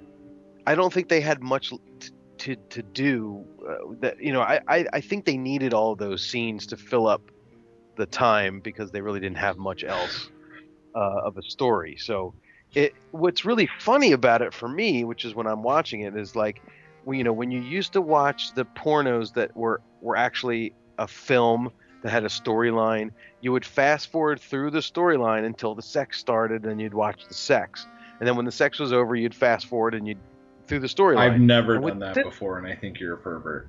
I don't think they had much l- t- to to do. Uh, that you know I, I I think they needed all those scenes to fill up the time because they really didn't have much else uh, of a story. So it what's really funny about it for me, which is when I'm watching it, is like you know when you used to watch the pornos that were were actually a film that had a storyline you would fast forward through the storyline until the sex started and you'd watch the sex. And then when the sex was over you'd fast forward and you'd through the storyline. I've never done that before, and I think you're a pervert.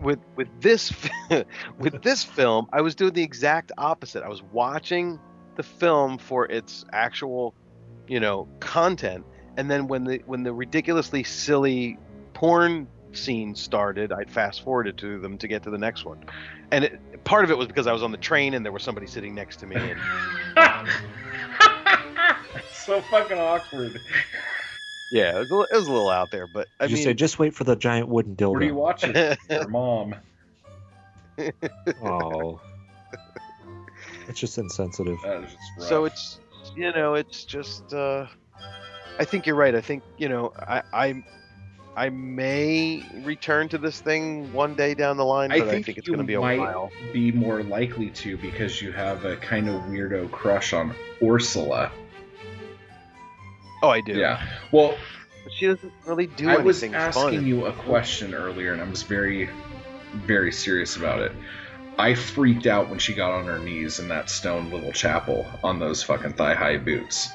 with with this with this film i was doing the exact opposite. I was watching the film for its actual you know content and then when the when the ridiculously silly porn scene started i'd fast forwarded to them to get to the next one and it, part of it was because i was on the train and there was somebody sitting next to me and so fucking awkward. yeah it was, a, it was a little out there but i Did you mean say just wait for the giant wooden dildo? Where do you watch it? Your mom. Oh, it's just insensitive. That is just so it's you know it's just uh i think you're right i think you know i i i may return to this thing one day down the line I but think, i think it's going to be a might while be more likely to because you have a kind of weirdo crush on Ursula. oh i do Yeah. Well, but she doesn't really do I was asking fun you a question earlier, and I was very, very serious about it. I freaked out when she got on her knees in that stone little chapel on those fucking thigh high boots.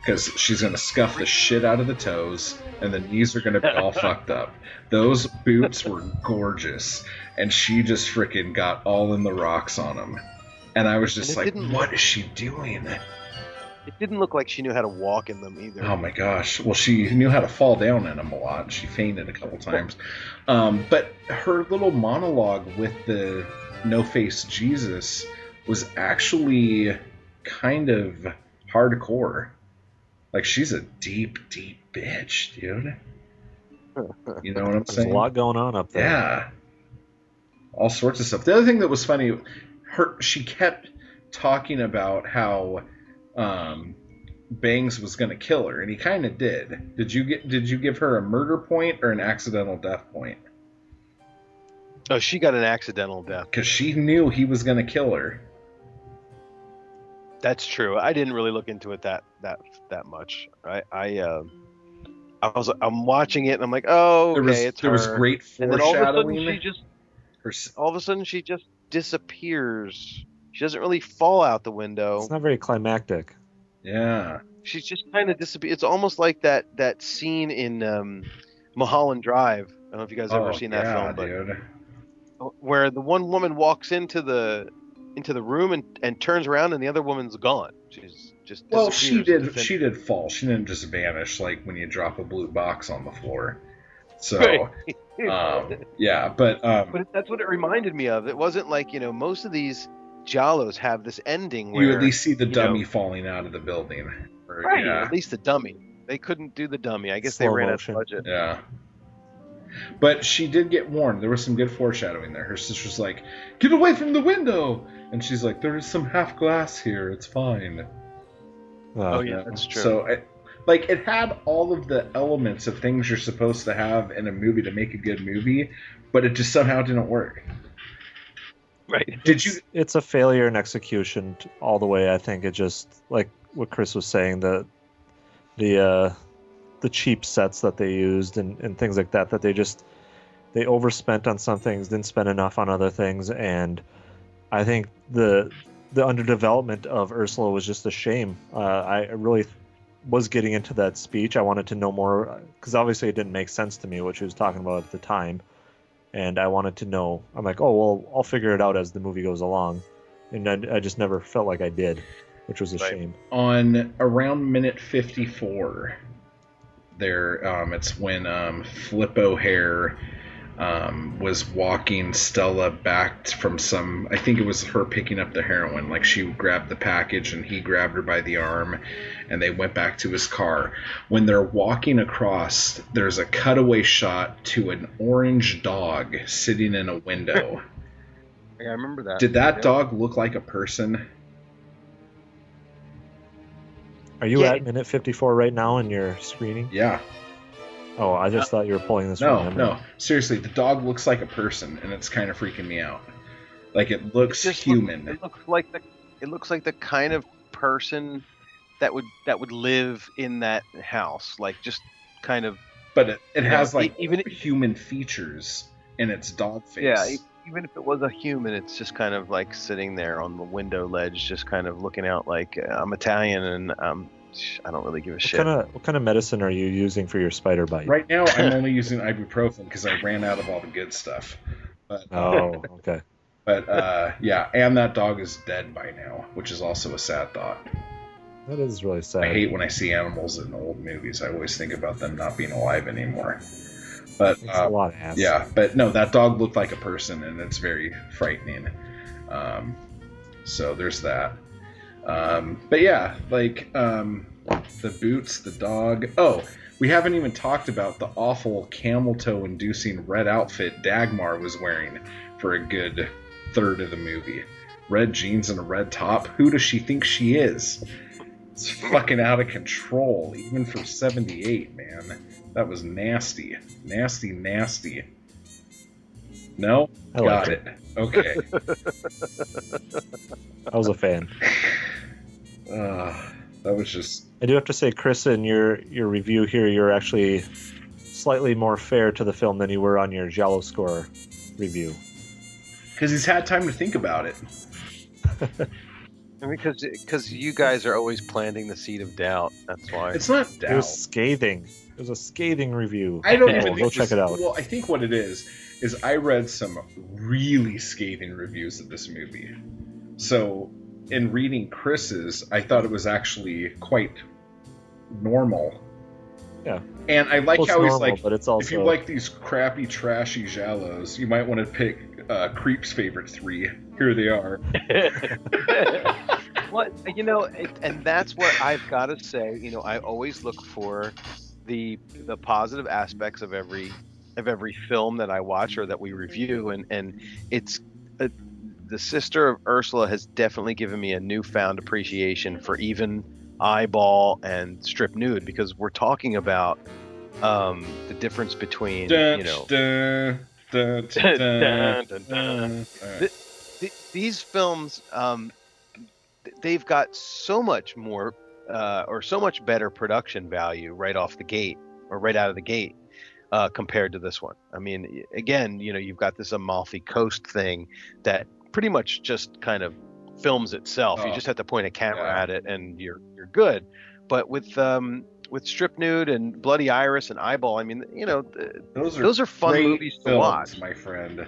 Because she's going to scuff the shit out of the toes, and the knees are going to be all fucked up. Those boots were gorgeous, and she just freaking got all in the rocks on them. And I was just like, what is she doing? It didn't look like she knew how to walk in them either Oh my gosh. Well, she knew how to fall down in them a lot. She fainted a couple times. Um, but her little monologue with the no face Jesus was actually kind of hardcore. Like, she's a deep, deep bitch, dude. You know what I'm There's saying? a lot going on up there. Yeah. All sorts of stuff. The other thing that was funny, her she kept talking about how um, Bangs was going to kill her, and he kind of did. Did you get? Did you give her a murder point or an accidental death point? oh she got an accidental death Because she knew he was going to kill her. that's true i didn't really look into it that that that much i i uh I was I'm watching it and I'm like, oh, okay, There was it's there was her. great and then all of a sudden she just Her all of a sudden she just disappears. She doesn't really fall out the window. It's not very climactic. yeah, She's just kind of disappear. It's almost like that that scene in um, Mulholland Drive I don't know if you guys ever Oh, seen that yeah, film, but dude. where the one woman walks into the into the room and, and turns around and the other woman's gone. She's just Well, she did. She did fall. She didn't just vanish like when you drop a blue box on the floor. So, Right. um, yeah, but um, But that's what it reminded me of. It wasn't like you know most of these giallos have this ending where you at least see the you know- dummy falling out of the building. Or, right, Yeah. at least the dummy. They couldn't do the dummy. I guess they ran motion. out of budget. Yeah. But she did get warned. There was some good foreshadowing there. Her sister's like, "Get away from the window," and she's like, "There is some half glass here. It's fine." Uh, Oh yeah, that's true. So, it, like, it had all of the elements of things you're supposed to have in a movie to make a good movie, but it just somehow didn't work. Right. Did you? it's a failure in execution all the way. I think it just like what Chris was saying the the uh, the cheap sets that they used and, and things like that that they just they overspent on some things, didn't spend enough on other things, and I think the the underdevelopment of Ursula was just a shame. Uh, I really was getting into that speech. I wanted to know more because obviously it didn't make sense to me what she was talking about at the time and I wanted to know. I'm like, oh well, I'll figure it out as the movie goes along, and I, I just never felt like I did, which was a Right. shame. on around minute 54 there um, it's when um, flip o'hare um, was walking stella back from some i think it was her picking up the heroin like she grabbed the package and he grabbed her by the arm and they went back to his car when they're walking across there's a cutaway shot to an orange dog sitting in a window I remember that. did that Yeah. dog look like a person Are you Yeah. at minute 54 right now in your screening? yeah Oh, I just thought you were pulling this No, from memory. no. Seriously, the dog looks like a person, and it's kind of freaking me out. Like it looks Just human. Look, it looks like the it looks like the kind of person that would that would live in that house, like just kind of but it, it has know, like even- human features in its dog face. yeah. e- Even if it was a human, it's just kind of like sitting there on the window ledge, just kind of looking out like I'm Italian and um, sh- I don't really give a What shit. kind of what kind of medicine are you using for your spider bite? Right now, I'm only using ibuprofen because I ran out of all the good stuff. But, Oh, okay. but uh, yeah, and that dog is dead by now, which is also a sad thought. That is really sad. I hate when I see animals in old movies. I always think about them not being alive anymore. But It's uh, a lot of ass. Yeah, but no, that dog looked like a person, and it's very frightening. Um, so there's that. Um, but yeah, like um, the boots, the dog. Oh, we haven't even talked about the awful camel toe inducing red outfit Dagmar was wearing for a good third of the movie. Red jeans and a red top. Who does she think she is? It's fucking out of control, even for 78, man. That was nasty. Nasty, nasty. No? I Got it. Okay. I was a fan. uh, that was just. I do have to say, Chris, in your your review here, you're actually slightly more fair to the film than you were on your Giallo Score review. Because he's had time to think about it. because because you guys are always planting the seed of doubt. That's why. It's not doubt. It doubt. was scathing. It was a scathing review. I don't even go check this- it out. Well, I think what it is is I read some really scathing reviews of this movie. So, in reading Chris's, I thought it was actually quite normal. Yeah. And I like Well, it's how he's normal, like, but it's also if you like these crappy, trashy giallos, you might want to pick uh, Creep's favorite three. Here they are. what you know, it, and that's what I've got to say. You know, I always look for the the positive aspects of every of every film that I watch or that we review, and and it's. The sister of Ursula has definitely given me a newfound appreciation for even eyeball and strip nude because we're talking about um, the difference between Dun, you know dun, dun, these films um, they've got so much more uh, or so much better production value right off the gate or right out of the gate uh, compared to this one. I mean again you know you've got this amalfi coast thing that pretty much just kind of films itself you Oh, just have to point a camera yeah. at it and you're you're good but with um with Strip Nude and Bloody Iris and Eyeball. I mean, you know, th- Those are those are fun movies to films, watch. my friend.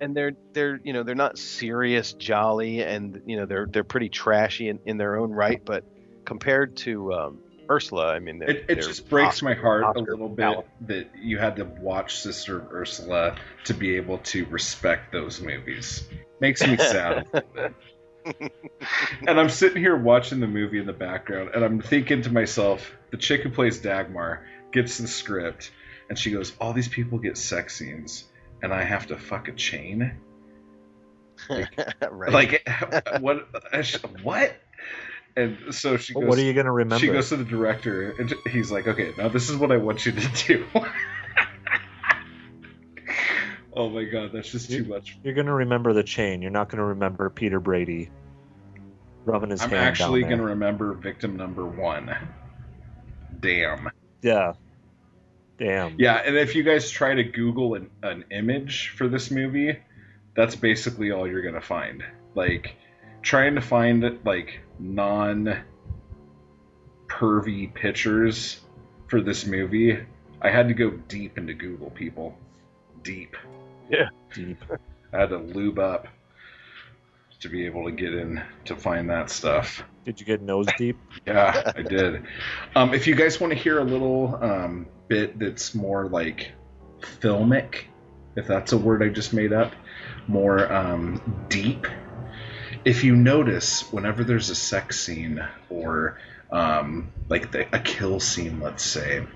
and they're they're you know they're not serious gialli and you know they're they're pretty trashy in, in their own right but compared to um, ursula i mean they're, It, it they're just breaks Oscar- my heart Oscar a little bit that you had to watch Sister of Ursula to be able to respect those movies. Makes me sad. a little bit. and I'm sitting here watching the movie in the background, and I'm thinking to myself, the chick who plays Dagmar gets the script, and she goes, "All these people get sex scenes, and I have to fuck a chain." right Like, what? What? And so she goes. What are you going to remember? She goes to the director, and he's like, "Okay, now this is what I want you to do." Oh my god, that's just too much. You're going to remember the chain. You're not going to remember Peter Brady rubbing his I'm hand actually down there. gonna remember victim number one. Damn. Yeah. Damn. Yeah, and if you guys try to Google an, an image for this movie, that's basically all you're gonna find. Like trying to find like non pervy pictures for this movie, I had to go deep into Google people. Deep. Deep. I had to lube up to be able to get in to find that stuff. Did you get nose deep? Yeah, I did. Um, if you guys want to hear a little um, bit that's more like filmic, if that's a word I just made up, more um, deep. If you notice, whenever there's a sex scene or um, like the, a kill scene, let's say,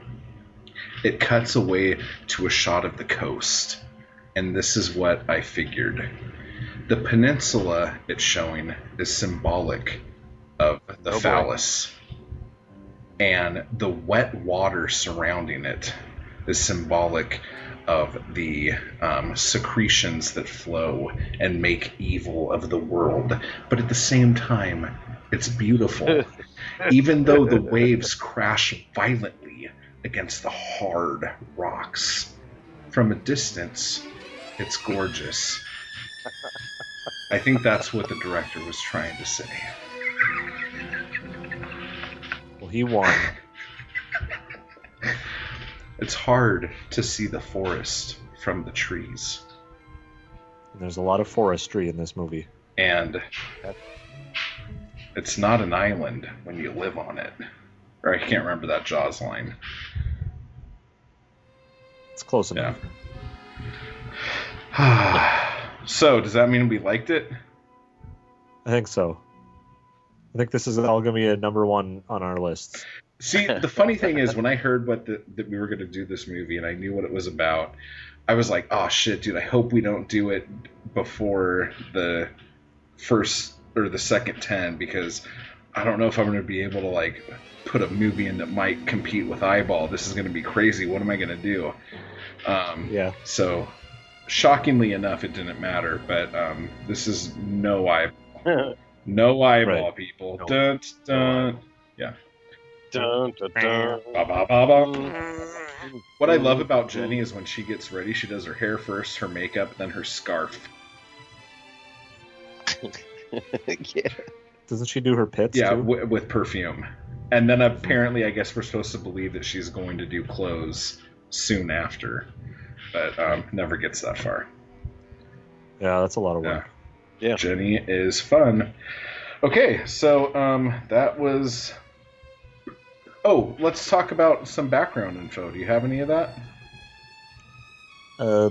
it cuts away to a shot of the coast. And this is what I figured. The peninsula it's showing is symbolic of the Oh, boy. phallus. And the wet water surrounding it is symbolic of the um, secretions that flow and make evil of the world. But at the same time, it's beautiful. Even though the waves crash violently against the hard rocks. From a distance, it's gorgeous. I think that's what the director was trying to say. Well, he won. It's hard to see the forest from the trees. And there's a lot of forestry in this movie. And it's not an island when you live on it. Or I can't remember that Jaws line. It's close enough. so, does that mean we liked it? I think so. I think this is all going to be a number one on our list. See, the funny thing is, when I heard what the, that we were going to do this movie and I knew what it was about, I was like, "Oh shit, dude! I hope we don't do it before the first or the second ten because I don't know if I'm going to be able to like put a movie in that might compete with Eyeball. This is going to be crazy. What am I going to do?" Um, Yeah. so, shockingly enough, it didn't matter. But um, this is no eyeball, no eyeball, Right. people. No. Dun, dun. Yeah. Dun, dun, dun. Ba, ba, ba, ba. What I love about Jenny is when she gets ready, she does her hair first, her makeup, then her scarf. yeah. Doesn't she do her pits Yeah, too? w- with perfume. And then apparently, I guess we're supposed to believe that she's going to do clothes soon after, but um, never gets that far. yeah, that's a lot of work. Yeah. Jenny is fun. Okay, so um, that was. Oh, let's talk about some background info. Do you have any of that? Uh,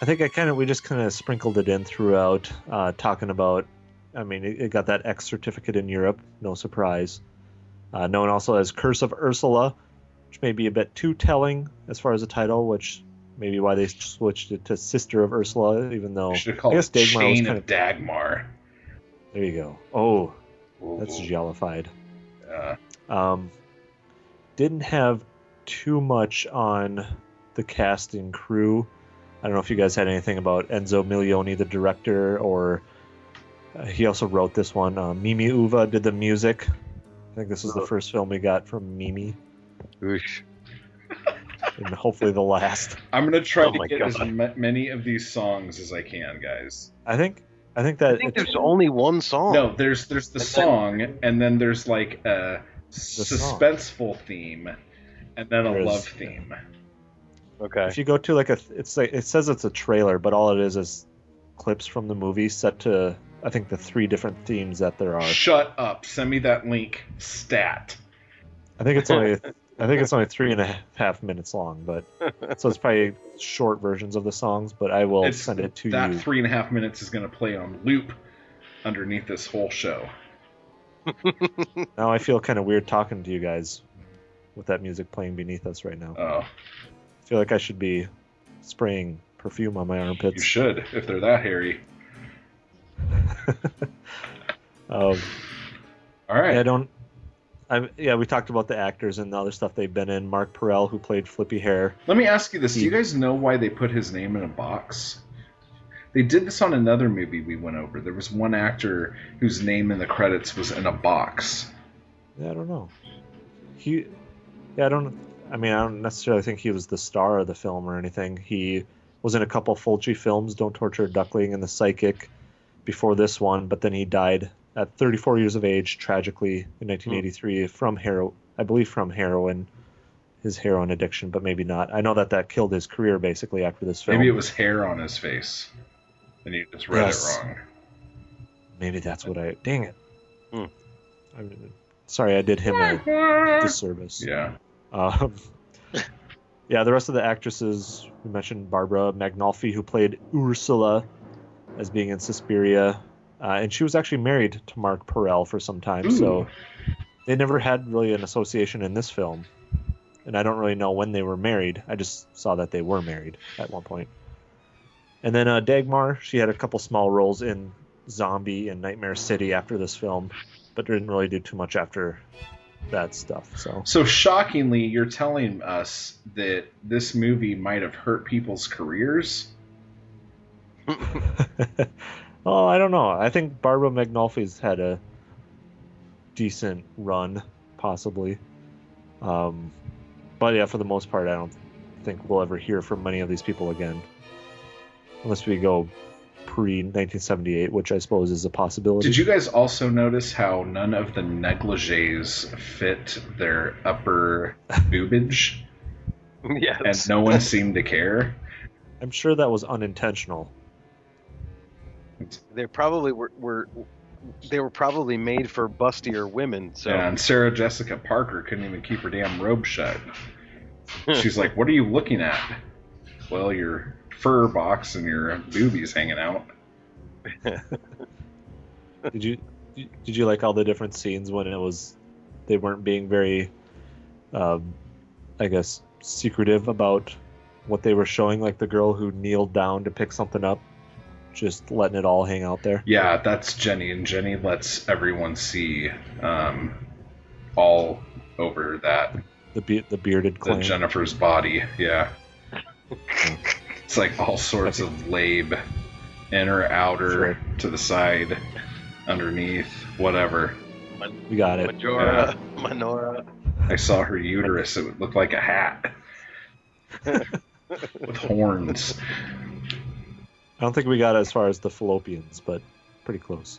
I think I kind of we just kind of sprinkled it in throughout, uh, talking about. I mean, it, it got that X certificate in Europe, no surprise. Uh, known also as Curse of Ursula, which may be a bit too telling as far as the title, which maybe why they switched it to Sister of Ursula, even though We should have called I guess it Dagmar was Chain kind of of. Dagmar. There you go. Oh, that's Ooh. jellified. Yeah. Um, didn't have too much on the cast and crew. I don't know if you guys had anything about Enzo Milioni, the director, or uh, he also wrote this one. Uh, Mimi Uva did the music. I think this is the Oh. first film we got from Mimi, Oosh. And hopefully the last. I'm gonna try Oh to get God. as ma- many of these songs as I can, guys. I think. I think that I think there's only one song. No, there's there's the And then- song, and then there's like a song. suspenseful theme, and then a There is- love theme. Okay. If you go to like a, it's like it says it's a trailer, but all it is is clips from the movie set to I think the three different themes that there are. Shut up! Send me that link. Stat. I think it's only I think it's only three and a half minutes long, but so it's probably short versions of the songs. But I will It's- send it to you. that three and a half minutes is going to play on loop underneath this whole show. Now I feel kind of weird talking to you guys with that music playing beneath us right now. Oh, I feel like I should be spraying perfume on my armpits. you should if they're that hairy. Um, All right. I don't. I yeah, we talked about the actors and the other stuff they've been in. Marc Porel, who played Flippy Hair. Let me ask you this: Do you guys know why they put his name in a box? They did this on another movie we went over. There was one actor whose name in the credits was in a box. Yeah, I don't know. He, yeah, I don't. I mean, I don't necessarily think he was the star of the film or anything. He was in a couple Fulci films, "Don't Torture a Duckling" and "The Psychic," before this one. But then he died at 34 years of age, tragically, in 1983 from hero, I believe, from heroin, his heroin addiction, but maybe not. I know that that killed his career basically after this film. Maybe it was hair on his face, and you just read Yes. it wrong. Maybe that's what I. Dang it. Hmm. I'm, sorry, I did him a disservice. Yeah. Um, yeah, the rest of the actresses we mentioned Barbara Magnolfi, who played Ursula as being in Suspiria, uh, and she was actually married to Marc Porel for some time, so they never had really an association in this film. And I don't really know when they were married. I just saw that they were married at one point. And then uh, Dagmar, she had a couple small roles in Zombie and Nightmare City after this film, but didn't really do too much after that stuff. So So shockingly, you're telling us that this movie might have hurt people's careers. oh, I don't know. I think Barbara Magnolfi's had a decent run, possibly. Um, but yeah, for the most part, I don't think we'll ever hear from many of these people again, unless we go pre 1978, which I suppose is a possibility. Did you guys also notice how none of the negligees fit their upper boobage, yes. and no one seemed to care? I'm sure that was unintentional. They probably were, were they were probably made for bustier women. So And Sarah Jessica Parker couldn't even keep her damn robe shut. She's like, "What are you looking at?" Well, your fur box and your boobies hanging out. Did you did you like all the different scenes when it was they weren't being very, um, I guess, secretive about what they were showing? Like the girl who kneeled down to pick something up, just letting it all hang out there. Yeah, that's Jenny, and Jenny lets everyone see um, all over that The be- the bearded the. Jennifer's body. Yeah, it's like all sorts of labe, inner, outer, Sure. to the side, underneath, whatever. we got it. Majora, Minora. I saw her uterus; it looked like a hat with horns. I don't think we got as far as the fallopians, but pretty close.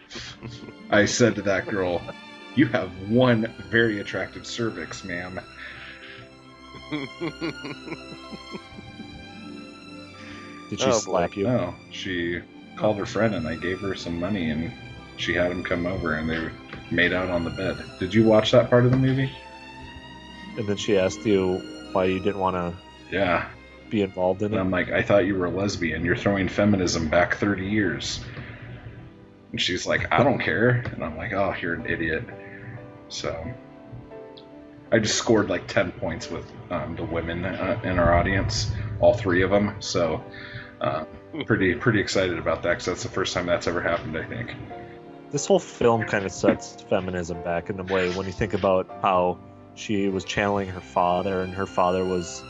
I said to that girl, "You have one very attractive cervix, ma'am." Did she Oh, boy. slap you? No, she called her friend and I gave her some money and she had him come over and they made out on the bed. Did you watch that part of the movie? And then she asked you why you didn't want to Yeah. Be involved in And it. I'm like, I thought you were a lesbian. You're throwing feminism back 30 years. And she's like, I don't care. And I'm like, oh, you're an idiot. So I just scored like 10 points with um, the women uh, in our audience, all three of them. So uh, pretty pretty excited about that because that's the first time that's ever happened, I think. this whole film kind of sets feminism back in a way when you think about how she was channeling her father and her father was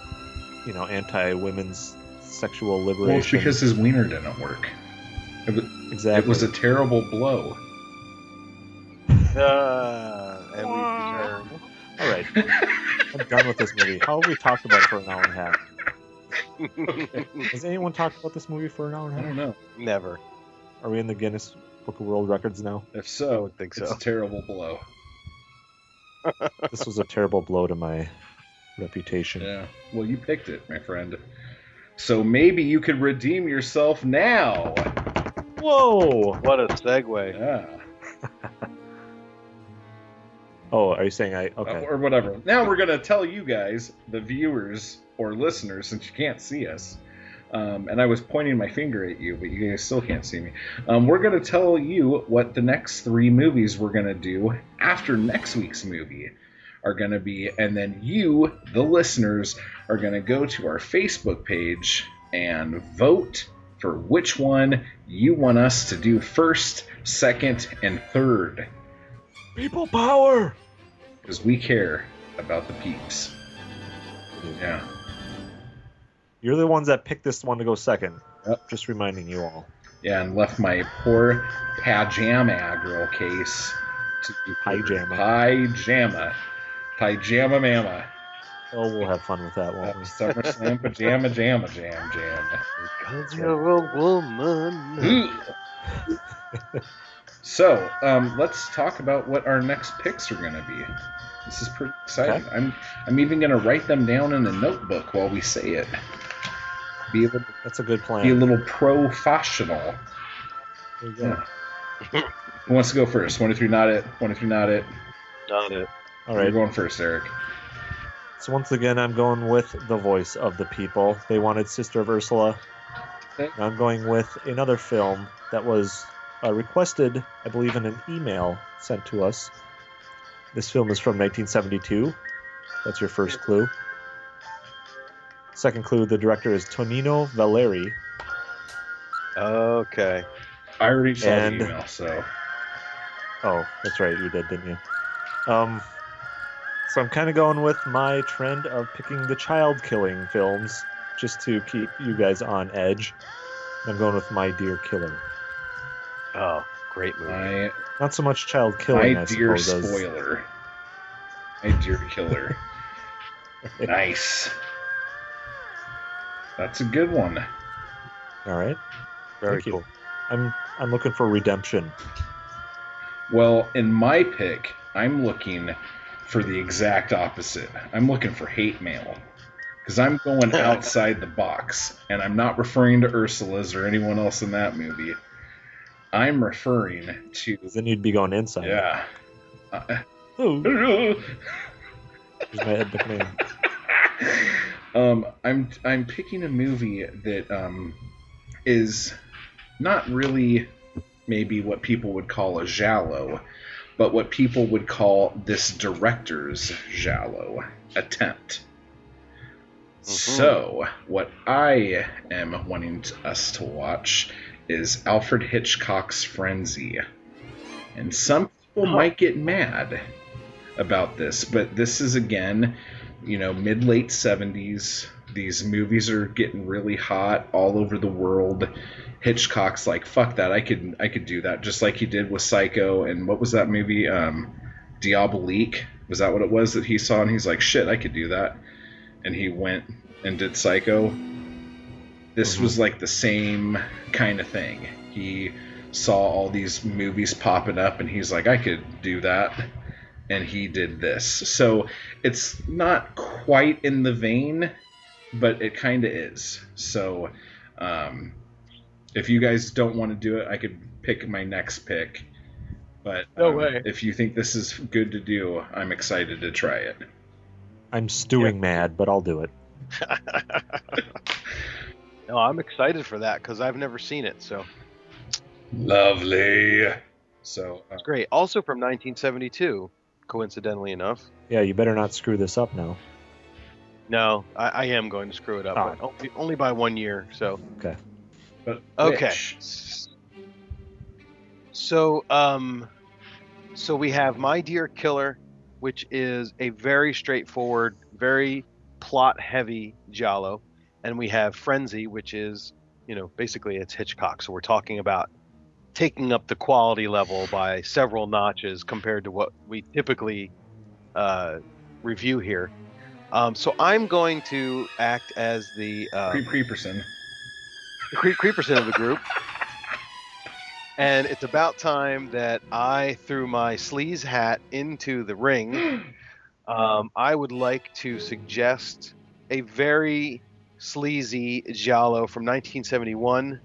you know anti-women's sexual liberation Well, it's because his wiener didn't work. It was, exactly it was a terrible blow. Uh, and all right i'm done with this movie how have we talked about it for an hour and a half has anyone talked about this movie for an hour and I a half don't know. Never. are we in the guinness book of world records now If so, think so. it's a terrible blow. this was a terrible blow to my reputation. Yeah. Well, you picked it, my friend. So maybe you could redeem yourself now. Whoa! What a segue. Yeah. Oh, are you saying I? Okay. Or whatever. Now we're going to tell you guys, the viewers or listeners, since you can't see us. Um, and I was pointing my finger at you, but you guys still can't see me. Um, we're going to tell you what the next three movies we're going to do after next week's movie are going to be. And then you, the listeners, are going to go to our Facebook page and vote for which one you want us to do first, second, and third. People power. Because we care about the peeps. Yeah. You're the ones that picked this one to go second. Yep. Just reminding you all. Yeah, and left my poor pajama aggro case to Pajama. Pajama. Pajama mama. Oh, we'll have fun with that, won't we? SummerSlam pajama jamma jam jam. Because you're a woman. so, um, let's talk about what our next picks are going to be. This is pretty exciting. Okay. I'm I'm even going to write them down in a notebook while we say it. Be able to That's a good plan. be a little professional. There you go. Yeah. Who wants to go first? One, two, three, not it. One, two, three, not it. Not it. All You're going first, Eric. So once again, I'm going with the voice of the people. They wanted Sister of Ursula. Okay. I'm going with another film that was uh, requested, I believe, in an email sent to us. This film is from 1972. That's your first clue. Second clue: the director is Tonino Valerii. Okay. I already saw And- the email, so Oh, that's right, you did, didn't you? Um, so I'm kind of going with my trend of picking the child-killing films, just to keep you guys on edge. I'm going with My Dear Killer. Oh, great movie. my Not so much child killing, my I dear suppose. as- spoiler. My dear killer. nice. That's a good one. All right, Very thank you. cool. I'm I'm looking for redemption. Well, in my pick, I'm looking for the exact opposite. I'm looking for hate mail. Because I'm going outside the box, and I'm not referring to Ursula's or anyone else in that movie. I'm referring to. Then you'd be going inside. Yeah. Uh, Oh, here's my Ed McMahon. um, I'm I'm picking a movie that um, is not really maybe what people would call a giallo, but what people would call this director's giallo attempt. Mm-hmm. So, what I am wanting to- us to watch is Alfred Hitchcock's Frenzy. And some people might get mad about this, but this is again, you know, mid late 70s. These movies are getting really hot all over the world. Hitchcock's like, fuck that, I could I could do that, just like he did with Psycho and what was that movie? Um Diabolique. Was that what it was that he saw and he's like, shit, I could do that. And he went and did Psycho. This Mhm. was like the same kind of thing. He saw all these movies popping up and he's like, I could do that. And he did this. So it's not quite in the vein, but it kind of is. So um, if you guys don't want to do it, I could pick my next pick. But No um, way. if you think this is good to do, I'm excited to try it. I'm stewing mad, but I'll do it. No, I'm excited for that because I've never seen it, so Lovely. So uh, it's great. Also from 1972, coincidentally enough. Yeah, you better not screw this up now. No, I, I am going to screw it up, but only, only by one year. So but okay. which? So um, so we have My Dear Killer, which is a very straightforward, very plot-heavy giallo, and we have Frenzy, which is you know basically it's Hitchcock. So we're talking about taking up the quality level by several notches compared to what we typically uh, review here. Um, so I'm going to act as the uh, Creep Creeperson. Cre- Creeperson of the group. and it's about time that I threw my sleaze hat into the ring. Um, I would like to suggest a very sleazy giallo from 1971,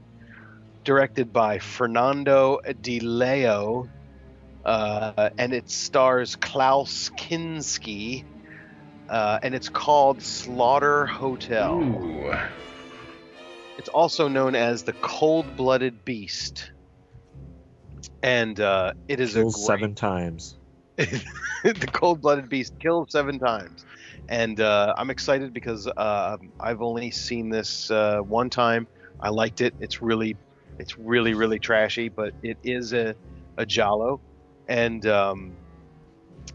directed by Fernando Di Leo, uh, and it stars Klaus Kinski, uh, and it's called Slaughter Hotel. Ooh. It's also known as the Cold Blooded Beast. And uh, it is Kills a great, seven times. the Cold Blooded Beast killed seven times. And uh, I'm excited because uh, I've only seen this uh, one time. I liked it. It's really, it's really, really trashy, but it is a, a giallo. And um,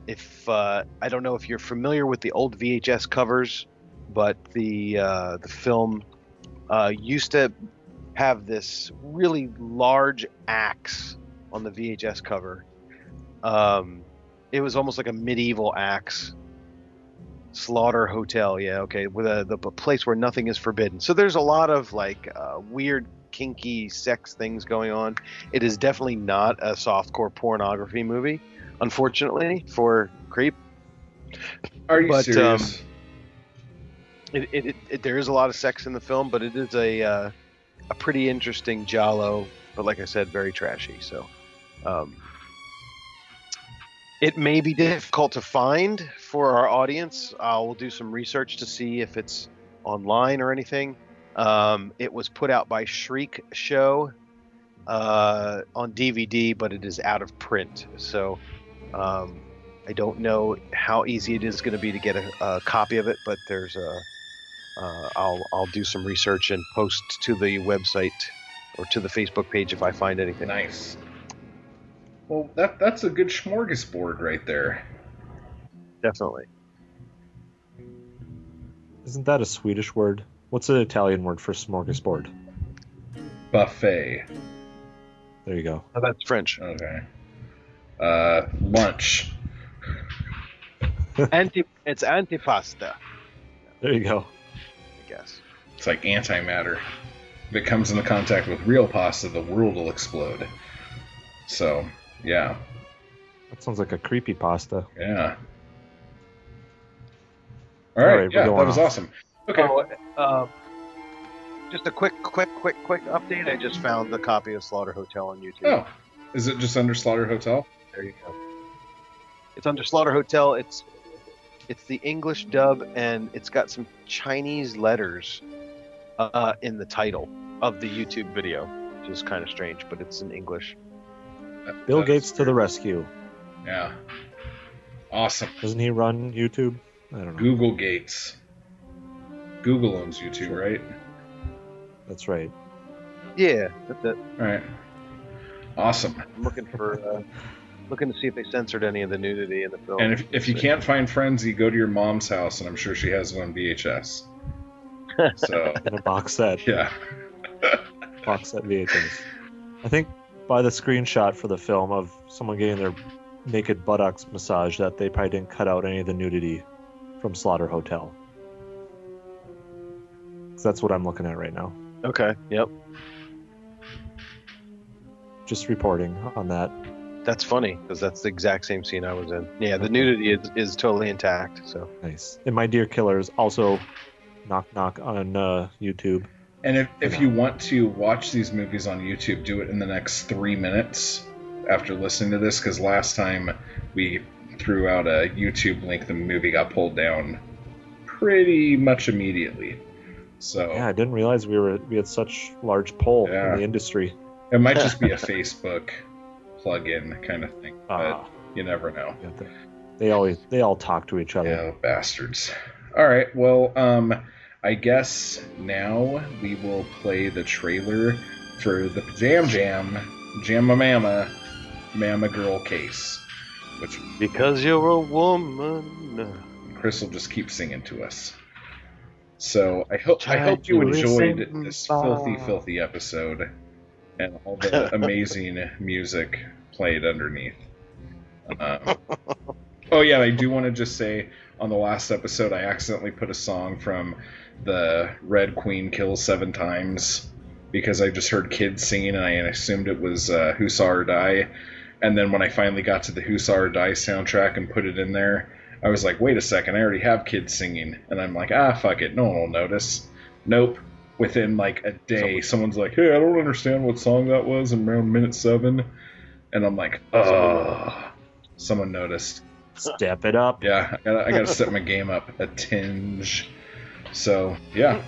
if uh, I don't know if you're familiar with the old VHS covers, but the uh, the film uh, used to have this really large axe on the VHS cover. Um, it was almost like a medieval axe. Slaughter Hotel, yeah, okay, with a the place where nothing is forbidden. So there's a lot of like uh, weird, kinky sex things going on. It is definitely not a softcore pornography movie, unfortunately for Creep. Are you But, serious? um, It, it, it, there is a lot of sex in the film, but it is a uh, a pretty interesting giallo, But like I said, very trashy. So um, it may be difficult to find for our audience. I will do some research to see if it's online or anything. Um, it was put out by Shriek Show uh, on DVD, but it is out of print. So um, I don't know how easy it is going to be to get a, a copy of it, but there's a. Uh, I'll I'll do some research and post to the website or to the Facebook page if I find anything. nice. Well, that that's a good smorgasbord right there. Definitely. Isn't that a Swedish word? What's an Italian word for smorgasbord? Buffet. There you go. Oh, that's French. Okay. Uh, lunch. Anti. It's antipasta. There you go. I guess. It's like antimatter. If it comes into contact with real pasta, the world will explode. So, yeah, That sounds like a creepy pasta. yeah. All right, All right, yeah, that going was off. awesome. Okay, Oh, uh, just a quick, quick, quick, quick update. I just found the copy of Slaughter Hotel on YouTube. oh, is it just under Slaughter Hotel? There you go. It's under Slaughter Hotel. It's it's the English dub, and it's got some Chinese letters uh, in the title of the YouTube video, which is kind of strange, but it's in English. Bill That Gates to the rescue. Yeah, awesome. Doesn't he run YouTube? I don't know. Google Gates. Google owns YouTube, right? That's right. Yeah, that's it. All right. Awesome. I'm looking for uh, looking to see if they censored any of the nudity in the film. And if, if you can't find Frenzy, go to your mom's house, and I'm sure she has one VHS. So, In a box set. yeah. box set VHS. I think by the screenshot for the film of someone getting their naked buttocks massaged, that they probably didn't cut out any of the nudity from Slaughter Hotel. 'Cause that's what I'm looking at right now. okay, yep, Just reporting on that. That's funny because that's the exact same scene I was in. Yeah, the nudity is, is totally intact. So Nice. And My Dear Killers also knock knock on uh, YouTube. And if, if you want to watch these movies on YouTube, do it in the next three minutes after listening to this, because last time we threw out a YouTube link, the movie got pulled down pretty much immediately. So Yeah, I didn't realize we were we had such large pull Yeah. in the industry. it might just be a Facebook plug-in kind of thing, but Ah, you never know. They always they all talk to each other. Yeah, bastards. All right, well, um, I guess now we will play the trailer for the Jam Jam Jamma Mama Mama Girl case, which because you're a woman. Chris will just keep singing to us. So I hope I hope you enjoyed this filthy, filthy episode and all the amazing music played underneath. Um, oh yeah, I do want to just say on the last episode I accidentally put a song from the Red Queen Kills Seven Times because I just heard kids singing and I assumed it was uh, Who Saw Her Die. And then when I finally got to the Who Saw Her Die soundtrack and put it in there, I was like, wait a second, I already have kids singing. And I'm like, ah, fuck it, no one will notice. Nope. Within like a day, someone's like, hey, I don't understand what song that was in around minute seven. And I'm like, oh, someone noticed. Step it up. Yeah, I gotta, I gotta step my game up a tinge. So, yeah,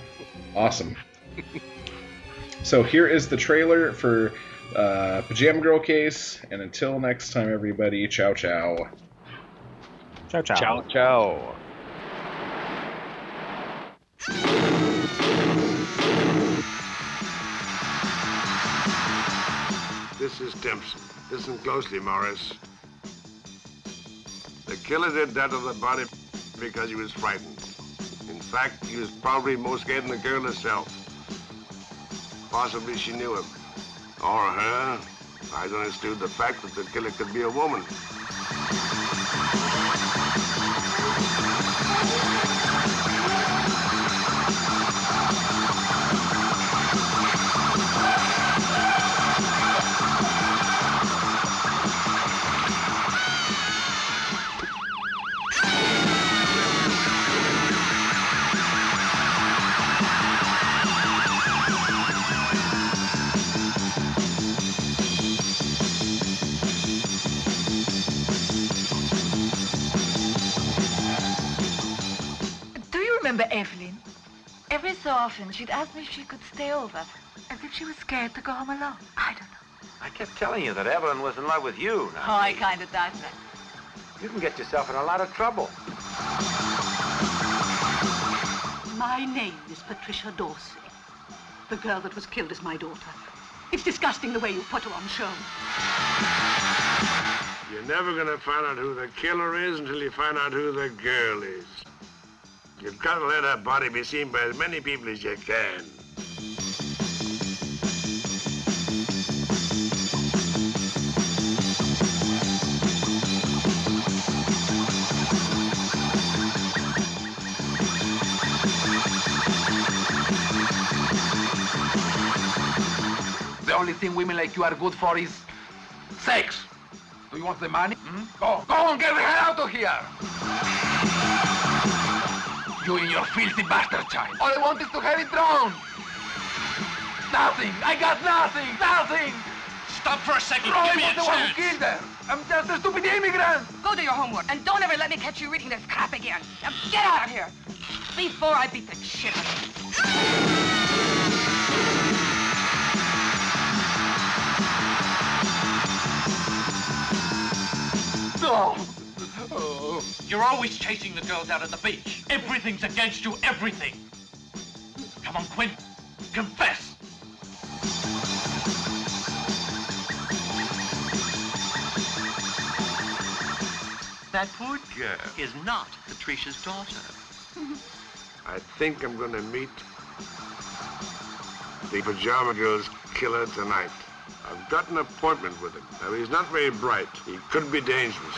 awesome. So here is the trailer for uh, Pajama Girl Case, and until next time, everybody, ciao ciao. Ciao, ciao. Ciao, ciao. This is Dempsey. Listen closely, Morris. The killer did that to the body because he was frightened. In fact, he was probably most scared than the girl herself. Possibly she knew him. Or her. I don't the fact that the killer could be a woman. Often, she'd ask me if she could stay over, as if she was scared to go home alone. I don't know. I kept telling you that Evelyn was in love with you. Oh, Now, I kind of doubt that. you can get yourself in a lot of trouble. My name is Patricia Dorsey. The girl that was killed is my daughter. It's disgusting the way you put her on show. You're never gonna find out who the killer is until you find out who the girl is. You've got to let that body be seen by as many people as you can. The only thing women like you are good for is sex. Do you want the money? Hmm? Go, go and get the hell out of here! You and your filthy bastard child. All I want is to have it drowned. Nothing. I got nothing. Nothing. Stop for a second. Roy Give me a was the one who chance. killed her. I'm just a stupid immigrant. Go do your homework, and don't ever let me catch you reading this crap again. Now get out of here before I beat the shit out of you. No. You're always chasing the girls out of the beach. Everything's against you, everything. Come on, Quinn. Confess. That poor girl is not Patricia's daughter. I think I'm gonna meet the Pajama Girl's killer tonight. I've got an appointment with him. Now, he's not very bright. He could be dangerous.